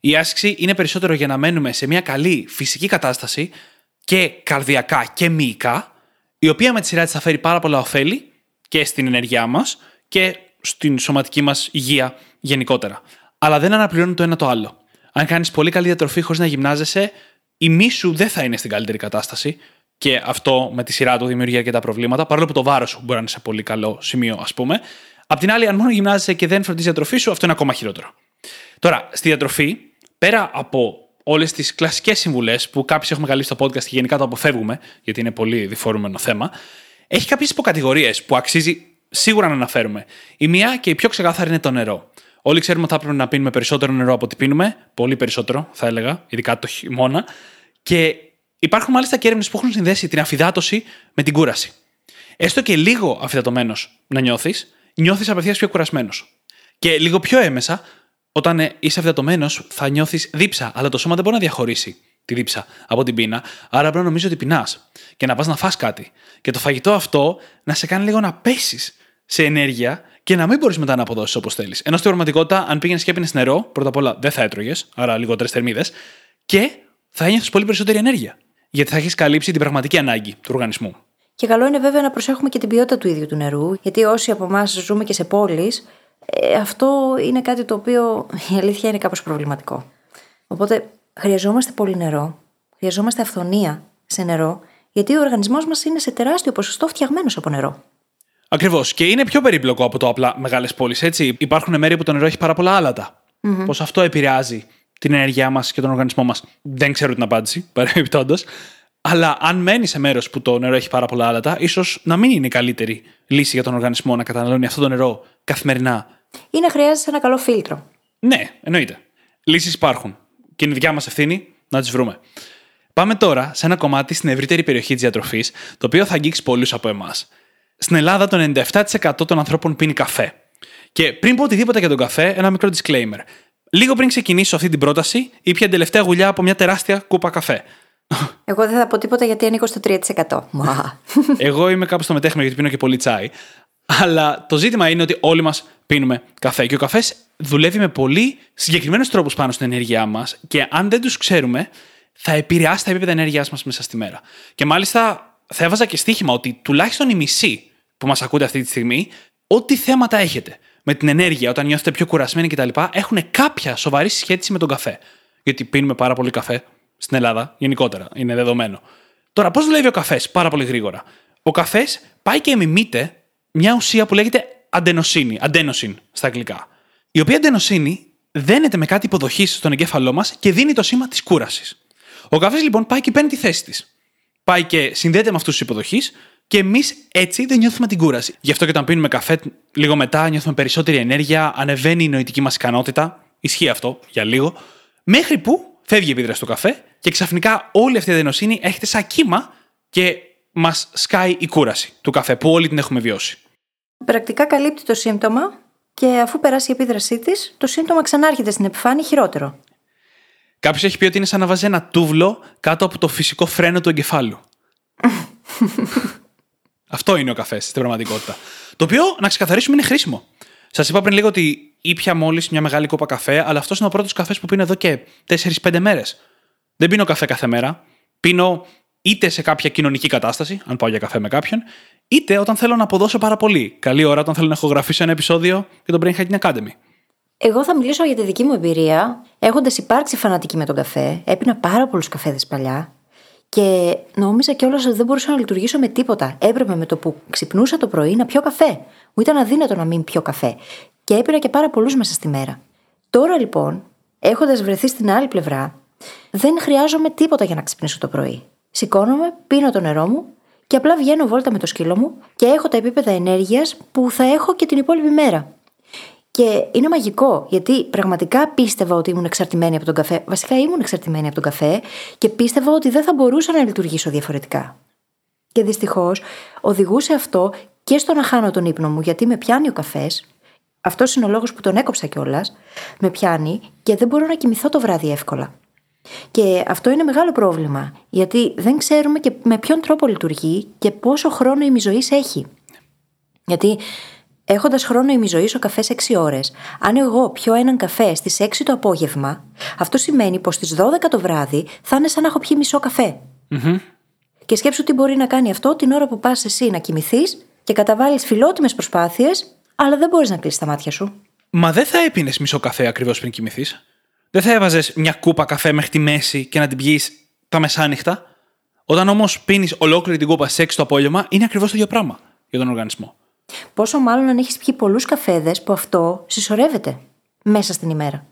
Η άσκηση είναι περισσότερο για να μένουμε σε μια καλή φυσική κατάσταση και καρδιακά και μυϊκά, η οποία με τη σειρά της θα φέρει πάρα πολλά ωφέλη και στην ενέργειά μας και στην σωματική μας υγεία γενικότερα. Αλλά δεν αναπληρώνει το ένα το άλλο. Αν κάνεις πολύ καλή διατροφή χωρίς να γυμνάζεσαι, η μη σου δεν θα είναι στην καλύτερη κατάσταση και αυτό με τη σειρά του δημιουργεί αρκετά προβλήματα, παρόλο που το βάρος σου μπορεί να είναι σε πολύ καλό σημείο, ας πούμε. Απ' την άλλη, αν μόνο γυμνάζεσαι και δεν φροντίζεις διατροφή σου, αυτό είναι ακόμα χειρότερο. Τώρα, στη διατροφή, πέρα από όλες τις κλασικές συμβουλές που κάποιοι έχουμε καλύψει στο podcast και γενικά το αποφεύγουμε, γιατί είναι πολύ διφορούμενο θέμα, έχει κάποιες υποκατηγορίες που αξίζει σίγουρα να αναφέρουμε. Η μία και η πιο ξεκάθαρη είναι το νερό. Όλοι ξέρουμε ότι θα πρέπει να πίνουμε περισσότερο νερό από ό,τι πίνουμε, πολύ περισσότερο θα έλεγα, ειδικά το χειμώνα. Και Υπάρχουν μάλιστα και έρευνες που έχουν συνδέσει την αφυδάτωση με την κούραση. Έστω και λίγο αφυδατωμένο να νιώθεις, νιώθεις απευθείας πιο κουρασμένος. Και λίγο πιο έμεσα, όταν είσαι αφυδατωμένο, θα νιώθεις δίψα, αλλά το σώμα δεν μπορεί να διαχωρίσει τη δίψα από την πείνα, άρα πρέπει να νομίζω ότι πεινάς και να πας να φας κάτι. Και το φαγητό αυτό να σε κάνει λίγο να πέσεις σε ενέργεια και να μην μπορείς μετά να αποδώσεις όπως θέλεις. Ενώ στην πραγματικότητα, αν πήγαινες και έπινες νερό, πρώτα απ' όλα δεν θα έτρωγες, άρα λιγότερες θερμίδες, και θα ένιωθες πολύ περισσότερη ενέργεια γιατί θα έχεις καλύψει την πραγματική ανάγκη του οργανισμού. Και καλό είναι βέβαια να προσέχουμε και την ποιότητα του ίδιου του νερού, γιατί όσοι από εμάς ζούμε και σε πόλεις, ε, αυτό είναι κάτι το οποίο η αλήθεια είναι κάπως προβληματικό. Οπότε χρειαζόμαστε πολύ νερό, χρειαζόμαστε αυθονία σε νερό, γιατί ο οργανισμός μας είναι σε τεράστιο ποσοστό φτιαγμένος από νερό. Ακριβώς. Και είναι πιο περίπλοκο από το απλά μεγάλες πόλεις, έτσι. Υπάρχουν μέρη που το νερό έχει πάρα πολλά άλατα. Mm-hmm. Πώς αυτό επηρεάζει την ενέργειά μας και τον οργανισμό μας. Δεν ξέρω την απάντηση, παρεμπιπτόντως. Αλλά αν μένει σε μέρος που το νερό έχει πάρα πολλά άλατα, ίσως να μην είναι η καλύτερη λύση για τον οργανισμό να καταναλώνει αυτό το νερό καθημερινά. Ή να χρειάζεσαι ένα καλό φίλτρο. Ναι, εννοείται. Λύσεις υπάρχουν. Και είναι δικιά μας ευθύνη να τις βρούμε. Πάμε τώρα σε ένα κομμάτι στην ευρύτερη περιοχή της διατροφής, το οποίο θα αγγίξει πολλούς από εμάς. Στην Ελλάδα, το 97% των ανθρώπων πίνει καφέ. Και πριν πω οτιδήποτε για τον καφέ, ένα μικρό disclaimer. Λίγο πριν ξεκινήσω αυτή την πρόταση, ήπια τελευταία γουλιά από μια τεράστια κούπα καφέ. Εγώ δεν θα πω τίποτα γιατί ανήκω στο 3%. Μα. Εγώ είμαι κάπου στο μετέχμενο γιατί πίνω και πολύ τσάι. Αλλά το ζήτημα είναι ότι όλοι μας πίνουμε καφέ. Και ο καφές δουλεύει με πολύ συγκεκριμένους τρόπους πάνω στην ενέργειά μας. Και αν δεν τους ξέρουμε, θα επηρεάσει τα επίπεδα ενέργειάς μας μέσα στη μέρα. Και μάλιστα θα έβαζα και στοίχημα ότι τουλάχιστον η μισή που μας ακούτε αυτή τη στιγμή, ό,τι θέματα έχετε με την ενέργεια, όταν νιώθετε πιο κουρασμένοι κτλ., έχουν κάποια σοβαρή σχέση με τον καφέ. Γιατί πίνουμε πάρα πολύ καφέ στην Ελλάδα, γενικότερα, είναι δεδομένο. Τώρα, πώς δουλεύει ο καφές, πάρα πολύ γρήγορα. Ο καφές πάει και μιμείται μια ουσία που λέγεται αντενοσύνη, αντένοσυν στα αγγλικά. Η οποία αντενοσύνη δένεται με κάτι υποδοχής στον εγκέφαλό μας και δίνει το σήμα της κούρασης. Ο καφές λοιπόν πάει και παίρνει τη θέση της. Πάει και συνδέεται με αυτούς τους υποδοχή και εμείς έτσι δεν νιώθουμε την κούραση. Γι' αυτό και όταν πίνουμε καφέ, λίγο μετά νιώθουμε περισσότερη ενέργεια, ανεβαίνει η νοητική μας ικανότητα. Ισχύει αυτό για λίγο. Μέχρι που φεύγει η επίδραση του καφέ και ξαφνικά όλη αυτή η αδενοσύνη έρχεται σαν κύμα και μας σκάει η κούραση του καφέ που όλοι την έχουμε βιώσει. Πρακτικά καλύπτει το σύμπτωμα και αφού περάσει η επίδρασή της, το σύμπτωμα ξανάρχεται στην επιφάνεια χειρότερο. Κάποιος έχει πει ότι είναι σαν να βάζει ένα τούβλο κάτω από το φυσικό φρένο του εγκεφάλου. Αυτό είναι ο καφές στην πραγματικότητα. Το οποίο, να ξεκαθαρίσουμε, είναι χρήσιμο. Σας είπα πριν λίγο ότι ήπια μόλις μια μεγάλη κόπα καφέ, αλλά αυτός είναι ο πρώτος καφές που πίνω εδώ και 4-5 μέρες. Δεν πίνω καφέ κάθε μέρα. Πίνω είτε σε κάποια κοινωνική κατάσταση, αν πάω για καφέ με κάποιον, είτε όταν θέλω να αποδώσω πάρα πολύ. Καλή ώρα όταν θέλω να ηχογραφήσω ένα επεισόδιο για τον Brain Hacking Academy. Εγώ θα μιλήσω για τη δική μου εμπειρία. Έχοντας υπάρξει φανατική με τον καφέ, έπινα πάρα πολλούς καφέδες παλιά και νόμιζα κιόλας ότι δεν μπορούσα να λειτουργήσω με τίποτα. Έπρεπε με το που ξυπνούσα το πρωί να πιω καφέ. Μου ήταν αδύνατο να μην πιω καφέ. Και έπεινα και πάρα πολλούς μέσα στη μέρα. Τώρα λοιπόν, έχοντας βρεθεί στην άλλη πλευρά, δεν χρειάζομαι τίποτα για να ξυπνήσω το πρωί. Σηκώνομαι, πίνω το νερό μου και απλά βγαίνω βόλτα με το σκύλο μου και έχω τα επίπεδα ενέργειας που θα έχω και την υπόλοιπη μέρα. Και είναι μαγικό, γιατί πραγματικά πίστευα ότι ήμουν εξαρτημένη από τον καφέ. Βασικά ήμουν εξαρτημένη από τον καφέ και πίστευα ότι δεν θα μπορούσα να λειτουργήσω διαφορετικά. Και δυστυχώς οδηγούσε αυτό και στο να χάνω τον ύπνο μου, γιατί με πιάνει ο καφές. Αυτός είναι ο λόγος που τον έκοψα κιόλας. Με πιάνει και δεν μπορώ να κοιμηθώ το βράδυ εύκολα. Και αυτό είναι μεγάλο πρόβλημα, γιατί δεν ξέρουμε και με ποιον τρόπο λειτουργεί και πόσο χρόνο ημιζωής έχει. Γιατί Έχοντας χρόνο ημιζωής ο καφές 6 ώρες, αν εγώ πιω έναν καφέ στις 6 το απόγευμα, αυτό σημαίνει πως στις 12 το βράδυ θα είναι σαν να έχω πιει μισό Και σκέψου τι μπορεί να κάνει αυτό την ώρα που πας εσύ να κοιμηθείς και καταβάλεις φιλότιμες προσπάθειες, αλλά δεν μπορείς να κλείσεις τα μάτια σου. Μα δεν θα έπινες μισό καφέ ακριβώς πριν κοιμηθείς. Δεν θα έβαζες μια κούπα καφέ μέχρι τη μέση και να την πιει τα μεσάνυχτα. Όταν όμως πίνεις ολόκληρη την κούπα σε 6 το απόγευμα, είναι ακριβώς το ίδιο πράγμα για τον οργανισμό. Πόσο μάλλον αν έχεις πιει πολλούς καφέδες που αυτό συσσωρεύεται μέσα στην ημέρα.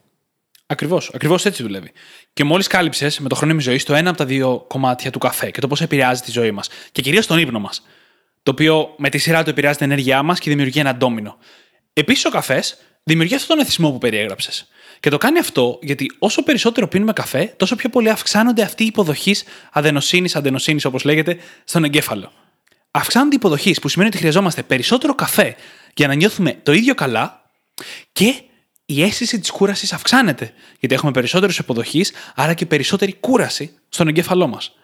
Ακριβώς, ακριβώς έτσι δουλεύει. Και μόλις κάλυψες με το χρόνο ζωής το ένα από τα δύο κομμάτια του καφέ και το πώς επηρεάζει τη ζωή μας. Και κυρίως τον ύπνο μας. Το οποίο με τη σειρά του επηρεάζει την ενέργειά μας και δημιουργεί ένα ντόμινο. Επίσης, ο καφές δημιουργεί αυτόν τον εθισμό που περιέγραψες. Και το κάνει αυτό γιατί όσο περισσότερο πίνουμε καφέ, τόσο πιο πολύ αυξάνονται αυτοί οι υποδοχή αδενοσύνης, αντενοσύνη όπως λέγεται, στον εγκέφαλο αυξάνονται οι υποδοχή, που σημαίνει ότι χρειαζόμαστε περισσότερο καφέ για να νιώθουμε το ίδιο καλά και η αίσθηση της κούρασης αυξάνεται. Γιατί έχουμε περισσότερου υποδοχή, άρα και περισσότερη κούραση στον εγκέφαλό μας.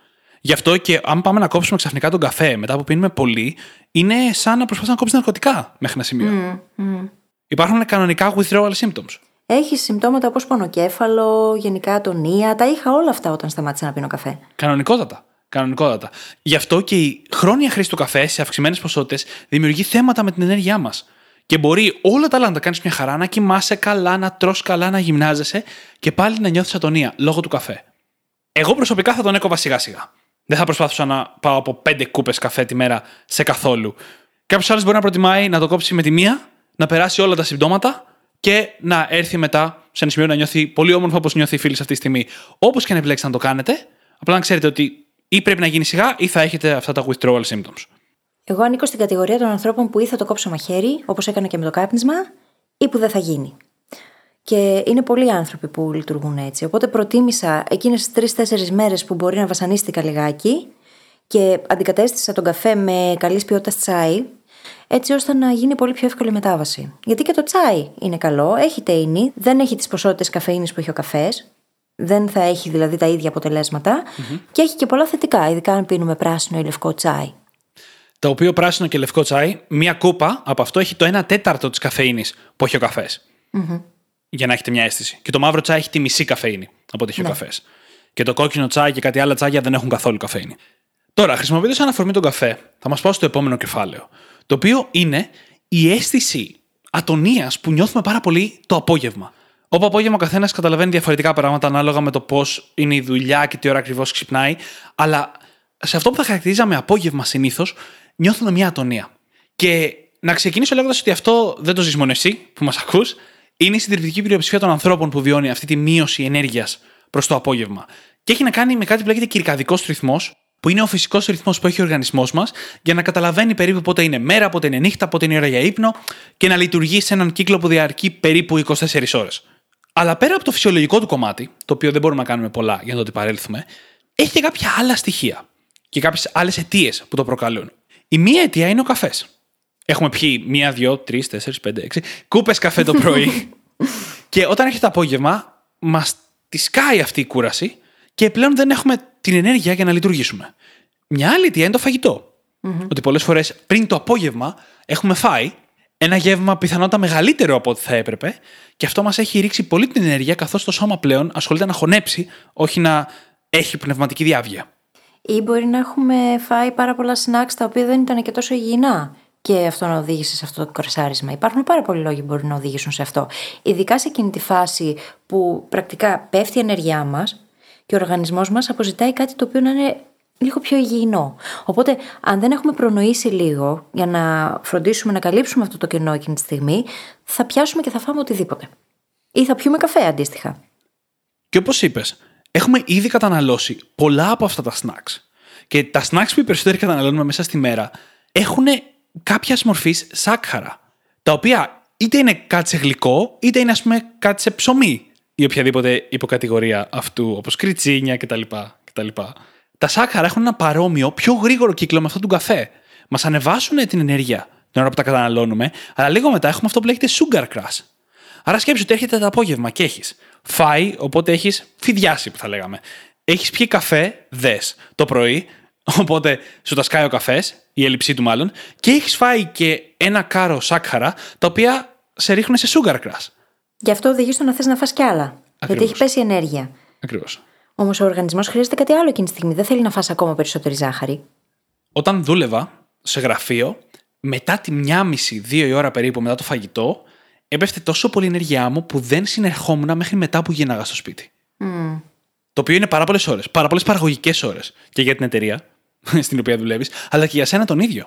Γι' αυτό και αν πάμε να κόψουμε ξαφνικά τον καφέ μετά που πίνουμε πολύ, είναι σαν να προσπαθούμε να κόψουμε ναρκωτικά μέχρι ένα σημείο. Mm, mm. Υπάρχουν κανονικά withdrawal symptoms. Έχει συμπτώματα όπως πονοκέφαλο, γενικά ατονία. Τα είχα όλα αυτά όταν σταμάτησα να πίνω καφέ. Κανονικότατα. Κανονικότατα. Γι' αυτό και η χρόνια χρήση του καφέ σε αυξημένες ποσότητες δημιουργεί θέματα με την ενέργειά μας. Και μπορεί όλα τα άλλα να τα κάνεις μια χαρά, να κοιμάσαι καλά, να τρώ καλά, να γυμνάζεσαι και πάλι να νιώθεις ατονία λόγω του καφέ. Εγώ προσωπικά θα τον έκοβα σιγά σιγά. Δεν θα προσπάθησα να πάω από πέντε κούπες καφέ τη μέρα σε καθόλου. Κάποιος άλλος μπορεί να προτιμάει να το κόψει με τη μία, να περάσει όλα τα συμπτώματα και να έρθει μετά σε ένα σημείο να νιώθει πολύ όμορφο όπως νιώθει η φίλη αυτή τη στιγμή. Όπως και αν επιλέξετε να το κάνετε, απλά να ξέρετε ότι ή πρέπει να γίνει σιγά ή θα έχετε αυτά τα withdrawal symptoms. Εγώ ανήκω στην κατηγορία των ανθρώπων που ή θα το κόψω μαχαίρι, όπως έκανα και με το κάπνισμα, ή που δεν θα γίνει. Και είναι πολλοί άνθρωποι που λειτουργούν έτσι. Οπότε προτίμησα εκείνες τι τρει-τέσσερι μέρες που μπορεί να βασανίστηκα λιγάκι και αντικατέστησα τον καφέ με καλής ποιότητας τσάι, έτσι ώστε να γίνει πολύ πιο εύκολη μετάβαση. Γιατί και το τσάι είναι καλό, έχει τέινη, δεν έχει τις ποσότητες καφεΐνη που έχει ο καφές, Δεν θα έχει δηλαδή τα ίδια αποτελέσματα και έχει και πολλά θετικά, ειδικά αν πίνουμε πράσινο ή λευκό τσάι. Το οποίο πράσινο και λευκό τσάι, μία κούπα από αυτό έχει το 1 τέταρτο της καφεΐνη που έχει ο καφές. Για να έχετε μια αίσθηση. Και το μαύρο τσάι έχει τη μισή καφεΐνη από ό,τι έχει Ναι. ο καφές. Και το κόκκινο τσάι και κάτι άλλα τσάγια δεν έχουν καθόλου καφεΐνη. Τώρα, χρησιμοποιώντας σαν αφορμή τον καφέ, θα μας πάω στο επόμενο κεφάλαιο. Το οποίο είναι η αίσθηση ατονίας που νιώθουμε πάρα πολύ το απόγευμα. Όπου απόγευμα ο καθένας καταλαβαίνει διαφορετικά πράγματα ανάλογα με το πώς είναι η δουλειά και τι ώρα ακριβώς ξυπνάει, αλλά σε αυτό που θα χαρακτηρίζαμε απόγευμα συνήθως, νιώθουμε μια ατονία. Και να ξεκινήσω λέγοντας ότι αυτό δεν το ζεις μόνο εσύ που μας ακούς, είναι η συντριπτική πλειοψηφία των ανθρώπων που βιώνει αυτή τη μείωση ενέργειας προς το απόγευμα. Και έχει να κάνει με κάτι που λέγεται κυρκαδικός ρυθμός, που είναι ο φυσικός ρυθμός που έχει ο οργανισμός μας για να καταλαβαίνει περίπου πότε είναι μέρα, πότε είναι νύχτα, πότε είναι η ώρα για ύπνο και να λειτουργεί σε έναν κύκλο που διαρκεί περίπου 24 ώρες. Αλλά πέρα από το φυσιολογικό του κομμάτι, το οποίο δεν μπορούμε να κάνουμε πολλά για να το ότι παρέλθουμε, έχει και κάποια άλλα στοιχεία και κάποιες άλλες αιτίες που το προκαλούν. Η μία αιτία είναι ο καφές. Έχουμε πιει μία, δύο, τρεις, τέσσερις, πέντε, έξι κούπες καφέ το πρωί. και όταν έρχεται το απόγευμα, μας τη σκάει αυτή η κούραση και πλέον δεν έχουμε την ενέργεια για να λειτουργήσουμε. Μια άλλη αιτία είναι το φαγητο Ότι πολλές φορές πριν το απόγευμα έχουμε φάει ένα γεύμα πιθανότατα μεγαλύτερο από ό,τι θα έπρεπε και αυτό μας έχει ρίξει πολύ την ενέργεια καθώς το σώμα πλέον ασχολείται να χωνέψει, όχι να έχει πνευματική διάβγεια. Ή μπορεί να έχουμε φάει πάρα πολλά snacks τα οποία δεν ήταν και τόσο υγιεινά. Και αυτό να οδήγησε σε αυτό το κορσάρισμα. Υπάρχουν πάρα πολλοί λόγοι που μπορεί να οδηγήσουν σε αυτό. Ειδικά σε εκείνη τη φάση που πρακτικά πέφτει η ενέργειά μας και ο οργανισμός μας αποζητάει κάτι το οποίο να είναι λίγο πιο υγιεινό. Οπότε, αν δεν έχουμε προνοήσει λίγο για να φροντίσουμε να καλύψουμε αυτό το κενό εκείνη τη στιγμή, θα πιάσουμε και θα φάμε οτιδήποτε. Ή θα πιούμε καφέ αντίστοιχα. Και όπως είπες, έχουμε ήδη καταναλώσει πολλά από αυτά τα snacks. Και τα snacks που οι περισσότεροι καταναλώνουμε μέσα στη μέρα έχουν κάποια μορφή σάκχαρα. Τα οποία είτε είναι κάτι σε γλυκό, είτε είναι, ας πούμε, κάτι σε ψωμί ή οποιαδήποτε υποκατηγορία αυτού, όπως κριτσίνια κτλ. κτλ. Τα σάκχαρα έχουν ένα παρόμοιο, πιο γρήγορο κύκλο με αυτό του καφέ. Μας ανεβάσουν την ενέργεια την ώρα που τα καταναλώνουμε, αλλά λίγο μετά έχουμε αυτό που λέγεται sugar crash. Άρα σκέψου ότι έρχεται το απόγευμα και έχεις φάει, οπότε έχεις φιδιάσει που θα λέγαμε. Έχεις πιει καφέ, δες το πρωί, οπότε σου τα σκάει ο καφές, η έλλειψή του μάλλον, και έχεις φάει και ένα κάρο σάκχαρα, τα οποία σε ρίχνουν σε sugar crash. Γι' αυτό οδηγεί στο να θες να φας κι άλλα. Γιατί Ακριβώς. έχει πέσει η ενέργεια. Ακριβώς. Όμως ο οργανισμός χρειάζεται κάτι άλλο εκείνη τη στιγμή. Δεν θέλει να φας ακόμα περισσότερη ζάχαρη. Όταν δούλευα σε γραφείο, μετά τη μία μισή, δύο η ώρα περίπου μετά το φαγητό, έπεφτε τόσο πολύ η ενέργειά μου που δεν συνερχόμουν μέχρι μετά που γύρναγα στο σπίτι. Το οποίο είναι πάρα πολλές ώρες. Πάρα πολλές παραγωγικές ώρες και για την εταιρεία στην οποία δουλεύεις, αλλά και για σένα τον ίδιο.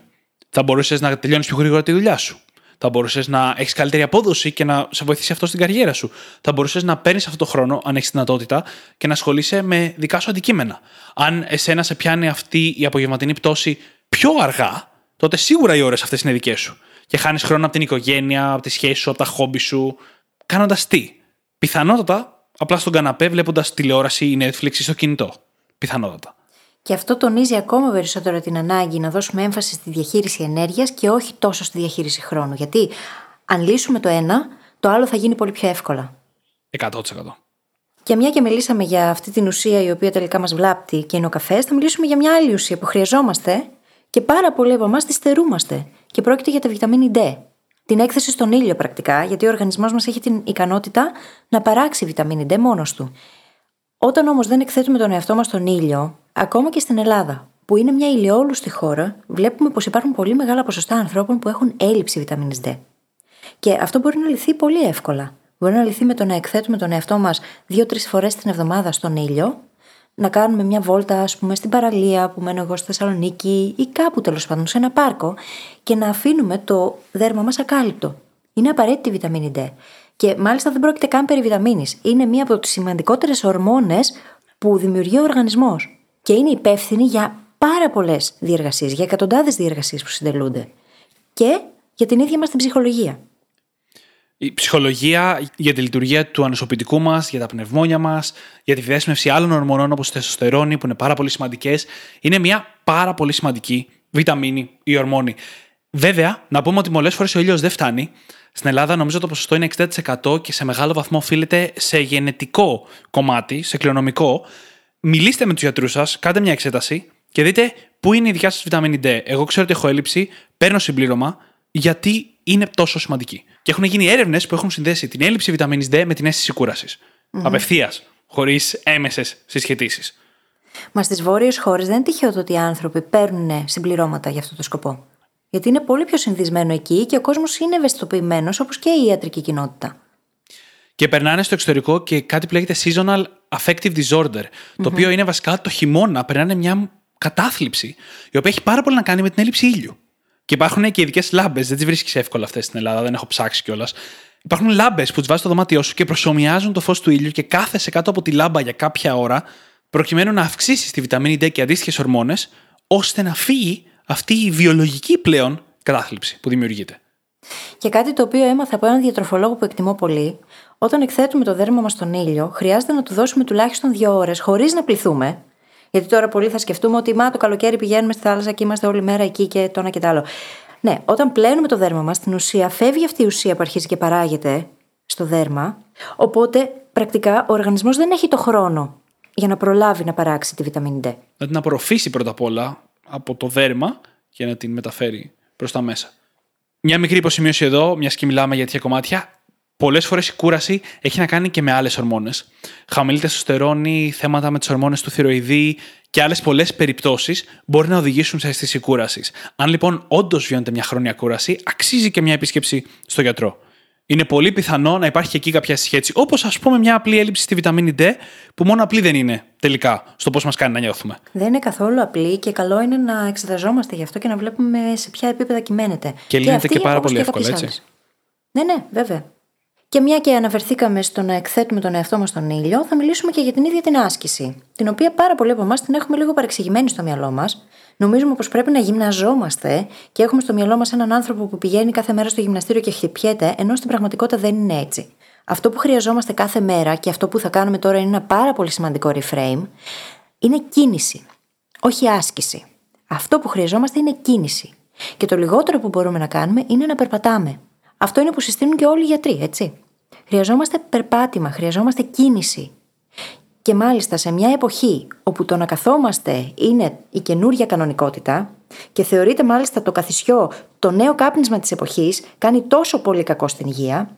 Θα μπορούσες να τελειώνεις πιο γρήγορα τη δουλειά σου. Θα μπορούσες να έχεις καλύτερη απόδοση και να σε βοηθήσει αυτό στην καριέρα σου. Θα μπορούσες να παίρνεις αυτό το χρόνο, αν έχεις δυνατότητα, και να ασχολείσαι με δικά σου αντικείμενα. Αν εσένα σε πιάνει αυτή η απογευματινή πτώση πιο αργά, τότε σίγουρα οι ώρες αυτές είναι δικές σου. Και χάνεις χρόνο από την οικογένεια, από τη σχέση σου, από τα χόμπι σου. Κάνοντας τι; Πιθανότατα απλά στον καναπέ βλέποντας τηλεόραση ή Netflix ή στο κινητό. Πιθανότατα. Και αυτό τονίζει ακόμα περισσότερο την ανάγκη να δώσουμε έμφαση στη διαχείριση ενέργειας και όχι τόσο στη διαχείριση χρόνου. Γιατί αν λύσουμε το ένα, το άλλο θα γίνει πολύ πιο εύκολα. 100%. Και μια και μιλήσαμε για αυτή την ουσία η οποία τελικά μας βλάπτει και είναι ο καφές, θα μιλήσουμε για μια άλλη ουσία που χρειαζόμαστε και πάρα πολλοί από εμάς τη στερούμαστε. Και πρόκειται για τη βιταμίνη D. Την έκθεση στον ήλιο πρακτικά, γιατί ο οργανισμός μας έχει την ικανότητα να παράξει βιταμίνη D μόνος του. Όταν όμως δεν εκθέτουμε τον εαυτό μας στον ήλιο, ακόμα και στην Ελλάδα, που είναι μια ηλιόλουστη χώρα, βλέπουμε πως υπάρχουν πολύ μεγάλα ποσοστά ανθρώπων που έχουν έλλειψη βιταμίνης D. Και αυτό μπορεί να λυθεί πολύ εύκολα. Μπορεί να λυθεί με το να εκθέτουμε τον εαυτό μας δύο-τρεις φορές την εβδομάδα στον ήλιο, να κάνουμε μια βόλτα, ας πούμε, στην παραλία που μένω εγώ στη Θεσσαλονίκη ή κάπου τέλος πάντων σε ένα πάρκο και να αφήνουμε το δέρμα μας ακάλυπτο. Είναι απαραίτητη η βιταμίνη D. Και μάλιστα δεν πρόκειται καν περί βιταμίνης. Είναι μία από τις σημαντικότερες ορμόνες που δημιουργεί ο οργανισμός. Και είναι υπεύθυνη για πάρα πολλές διεργασίες, για εκατοντάδες διεργασίες που συντελούνται. Και για την ίδια μας την ψυχολογία. Η ψυχολογία για τη λειτουργία του ανοσοποιητικού μας, για τα πνευμόνια μας, για τη δέσμευση άλλων ορμονών όπως τεστοστερόνη, που είναι πάρα πολύ σημαντικές, είναι μια πάρα πολύ σημαντική βιταμίνη ή ορμόνη. Βέβαια, να πούμε ότι πολλέ φορές ο ήλιος δεν φτάνει. Στην Ελλάδα νομίζω το ποσοστό είναι 60% και σε μεγάλο βαθμό οφείλεται σε γενετικό κομμάτι, σε κληρονομικό. Μιλήστε με τους γιατρούς σας, κάντε μια εξέταση και δείτε πού είναι η δικιά σας βιταμίνη D. Εγώ ξέρω ότι έχω έλλειψη, παίρνω συμπλήρωμα, γιατί είναι τόσο σημαντική. Και έχουν γίνει έρευνες που έχουν συνδέσει την έλλειψη βιταμίνης D με την αίσθηση κούρασης. Mm-hmm. Απευθείας, χωρίς έμεσες συσχετήσεις. Μα στις βόρειες χώρες δεν είναι τυχαίο το ότι οι άνθρωποι παίρνουν συμπληρώματα για αυτό το σκοπό. Γιατί είναι πολύ πιο συνδυσμένο εκεί και ο κόσμος είναι ευαισθητοποιημένος όπως και η ιατρική κοινότητα. Και περνάνε στο εξωτερικό και κάτι που λέγεται seasonal affective disorder, το mm-hmm. οποίο είναι βασικά το χειμώνα, περνάνε μια κατάθλιψη, η οποία έχει πάρα πολύ να κάνει με την έλλειψη ήλιου. Και υπάρχουν και ειδικές λάμπες, δεν τις βρίσκεις εύκολα αυτές στην Ελλάδα, δεν έχω ψάξει κιόλας. Υπάρχουν λάμπες που τις βάζεις στο δωμάτιό σου και προσωμιάζουν το φως του ήλιου και κάθεσαι κάτω από τη λάμπα για κάποια ώρα, προκειμένου να αυξήσεις τη βιταμίνη D και αντίστοιχες ορμόνες, ώστε να φύγει αυτή η βιολογική πλέον κατάθλιψη που δημιουργείται. Και κάτι το οποίο έμαθα από έναν διατροφολόγο που εκτιμώ πολύ, όταν εκθέτουμε το δέρμα μας στον ήλιο, χρειάζεται να του δώσουμε τουλάχιστον δύο ώρες χωρίς να πληθούμε. Γιατί τώρα πολλοί θα σκεφτούμε ότι μα το καλοκαίρι πηγαίνουμε στη θάλασσα και είμαστε όλη μέρα εκεί και το ένα και το άλλο. Ναι, όταν πλένουμε το δέρμα μας, στην ουσία φεύγει αυτή η ουσία που αρχίζει και παράγεται στο δέρμα. Οπότε πρακτικά ο οργανισμός δεν έχει το χρόνο για να προλάβει να παράξει τη βιταμίνη D. Να την απορροφήσει πρώτα απ' όλα από το δέρμα και να την μεταφέρει προς τα μέσα. Μια μικρή υποσημείωση εδώ, μιας και μιλάμε για τέτοια κομμάτια. Πολλές φορές η κούραση έχει να κάνει και με άλλες ορμόνες. Χαμηλή τεστοστερόνη, θέματα με τις ορμόνες του θηροειδή και άλλες πολλές περιπτώσεις μπορεί να οδηγήσουν σε αίσθηση κούρασης. Αν λοιπόν όντως βιώνεται μια χρόνια κούραση, αξίζει και μια επίσκεψη στο γιατρό είναι πολύ πιθανό να υπάρχει και εκεί κάποια σχέση. Όπως ας πούμε μια απλή έλλειψη στη βιταμίνη D, που μόνο απλή δεν είναι τελικά στο πώς μας κάνει να νιώθουμε. Δεν είναι καθόλου απλή και καλό είναι να εξεταζόμαστε γι' αυτό και να βλέπουμε σε ποια επίπεδα κυμαίνεται. Και λύνεται και, και πάρα πολύ εύκολα, έτσι. Ναι, ναι, βέβαια. Και μια και αναφερθήκαμε στο να εκθέτουμε τον εαυτό μας στον ήλιο, θα μιλήσουμε και για την ίδια την άσκηση. Την οποία πάρα πολλοί από εμάς την έχουμε λίγο παρεξηγημένη στο μυαλό μας. Νομίζουμε πως πρέπει να γυμναζόμαστε και έχουμε στο μυαλό μας έναν άνθρωπο που πηγαίνει κάθε μέρα στο γυμναστήριο και χτυπιέται, ενώ στην πραγματικότητα δεν είναι έτσι. Αυτό που χρειαζόμαστε κάθε μέρα και αυτό που θα κάνουμε τώρα είναι ένα πάρα πολύ σημαντικό reframe, είναι κίνηση. Όχι άσκηση. Αυτό που χρειαζόμαστε είναι κίνηση. Και το λιγότερο που μπορούμε να κάνουμε είναι να περπατάμε. Αυτό είναι που συστήνουν και όλοι οι γιατροί, έτσι. Χρειαζόμαστε περπάτημα, χρειαζόμαστε κίνηση. Και μάλιστα σε μια εποχή όπου το να καθόμαστε είναι η καινούργια κανονικότητα και θεωρείται μάλιστα το καθισιό το νέο κάπνισμα της εποχής, κάνει τόσο πολύ κακό στην υγεία,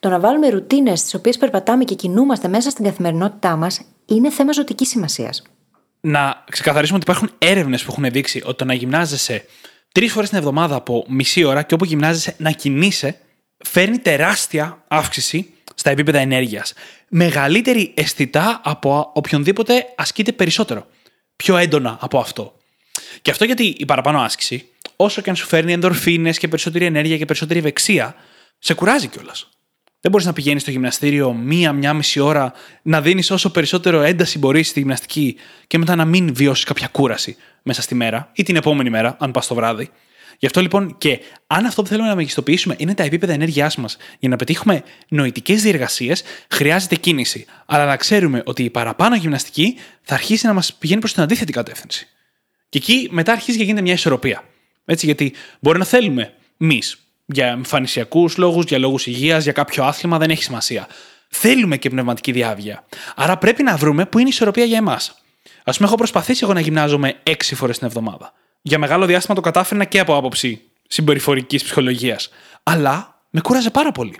το να βάλουμε ρουτίνες στις οποίες περπατάμε και κινούμαστε μέσα στην καθημερινότητά μας είναι θέμα ζωτικής σημασίας. Να ξεκαθαρίσουμε ότι υπάρχουν έρευνες που έχουν δείξει ότι το να γυμνάζεσαι τρεις φορές την εβδομάδα από μισή ώρα και όπου γυμνάζεσαι να κινείσαι, φέρνει τεράστια αύξηση στα επίπεδα ενέργειας. Μεγαλύτερη αισθητά από οποιονδήποτε ασκείται περισσότερο. Πιο έντονα από αυτό. Και αυτό γιατί η παραπάνω άσκηση, όσο και αν σου φέρνει ενδορφίνες και περισσότερη ενέργεια και περισσότερη ευεξία, σε κουράζει κιόλας. Δεν μπορείς να πηγαίνεις στο γυμναστήριο μία-μία μισή ώρα, να δίνεις όσο περισσότερο ένταση μπορείς στη γυμναστική και μετά να μην βιώσεις κάποια κούραση μέσα στη μέρα ή την επόμενη μέρα, αν πας το βράδυ. Γι' αυτό λοιπόν και αν αυτό που θέλουμε να μεγιστοποιήσουμε είναι τα επίπεδα ενέργειάς μας για να πετύχουμε νοητικές διεργασίες, χρειάζεται κίνηση. Αλλά να ξέρουμε ότι η παραπάνω γυμναστική θα αρχίσει να μας πηγαίνει προς την αντίθετη κατεύθυνση. Και εκεί μετά αρχίζει και γίνεται μια ισορροπία. Έτσι, γιατί μπορεί να θέλουμε εμείς για εμφανισιακούς λόγους, για λόγους υγείας, για κάποιο άθλημα, δεν έχει σημασία. Θέλουμε και πνευματική διάβγεια. Άρα πρέπει να βρούμε που είναι η ισορροπία για εμάς. Α πούμε, έχω προσπαθήσει εγώ να γυμνάζομαι έξι φορές την εβδομάδα για μεγάλο διάστημα το κατάφερνα και από άποψη συμπεριφορικής ψυχολογίας. Αλλά με κούραζε πάρα πολύ.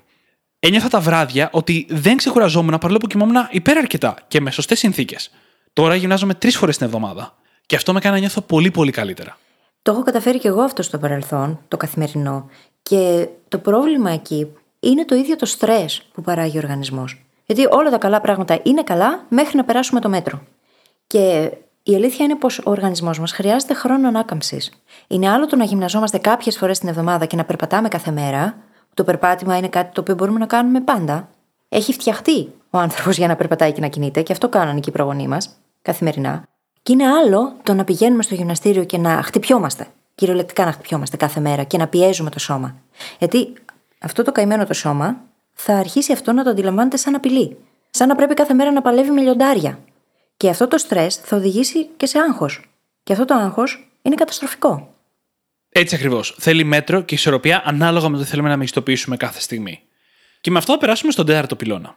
Ένιωθα τα βράδια ότι δεν ξεκουραζόμουν παρόλο που κοιμόμουν υπεραρκετά και με σωστές συνθήκες. Τώρα γυμνάζομαι τρεις φορές την εβδομάδα. Και αυτό με κάνει να νιώθω πολύ πολύ καλύτερα. Το έχω καταφέρει και εγώ αυτό στο παρελθόν, το καθημερινό. Και το πρόβλημα εκεί είναι το ίδιο το στρες που παράγει ο οργανισμός. Γιατί όλα τα καλά πράγματα είναι καλά μέχρι να περάσουμε το μέτρο. Και η αλήθεια είναι πως ο οργανισμός μας χρειάζεται χρόνο ανάκαμψης. Είναι άλλο το να γυμναζόμαστε κάποιες φορές την εβδομάδα και να περπατάμε κάθε μέρα. Το περπάτημα είναι κάτι το οποίο μπορούμε να κάνουμε πάντα. Έχει φτιαχτεί ο άνθρωπος για να περπατάει και να κινείται, και αυτό κάνανε και οι προγονείς μας καθημερινά. Και είναι άλλο το να πηγαίνουμε στο γυμναστήριο και να χτυπιόμαστε. Κυριολεκτικά να χτυπιόμαστε κάθε μέρα και να πιέζουμε το σώμα. Γιατί αυτό το καημένο το σώμα θα αρχίσει αυτό να το αντιλαμβάνεται σαν απειλή. Σαν να πρέπει κάθε μέρα να παλεύει με λιοντάρια. Και αυτό το στρες θα οδηγήσει και σε άγχος. Και αυτό το άγχος είναι καταστροφικό. Έτσι ακριβώς. Θέλει μέτρο και ισορροπία ανάλογα με το τι θέλουμε να μεγιστοποιήσουμε κάθε στιγμή. Και με αυτό θα περάσουμε στον τέταρτο πυλώνα.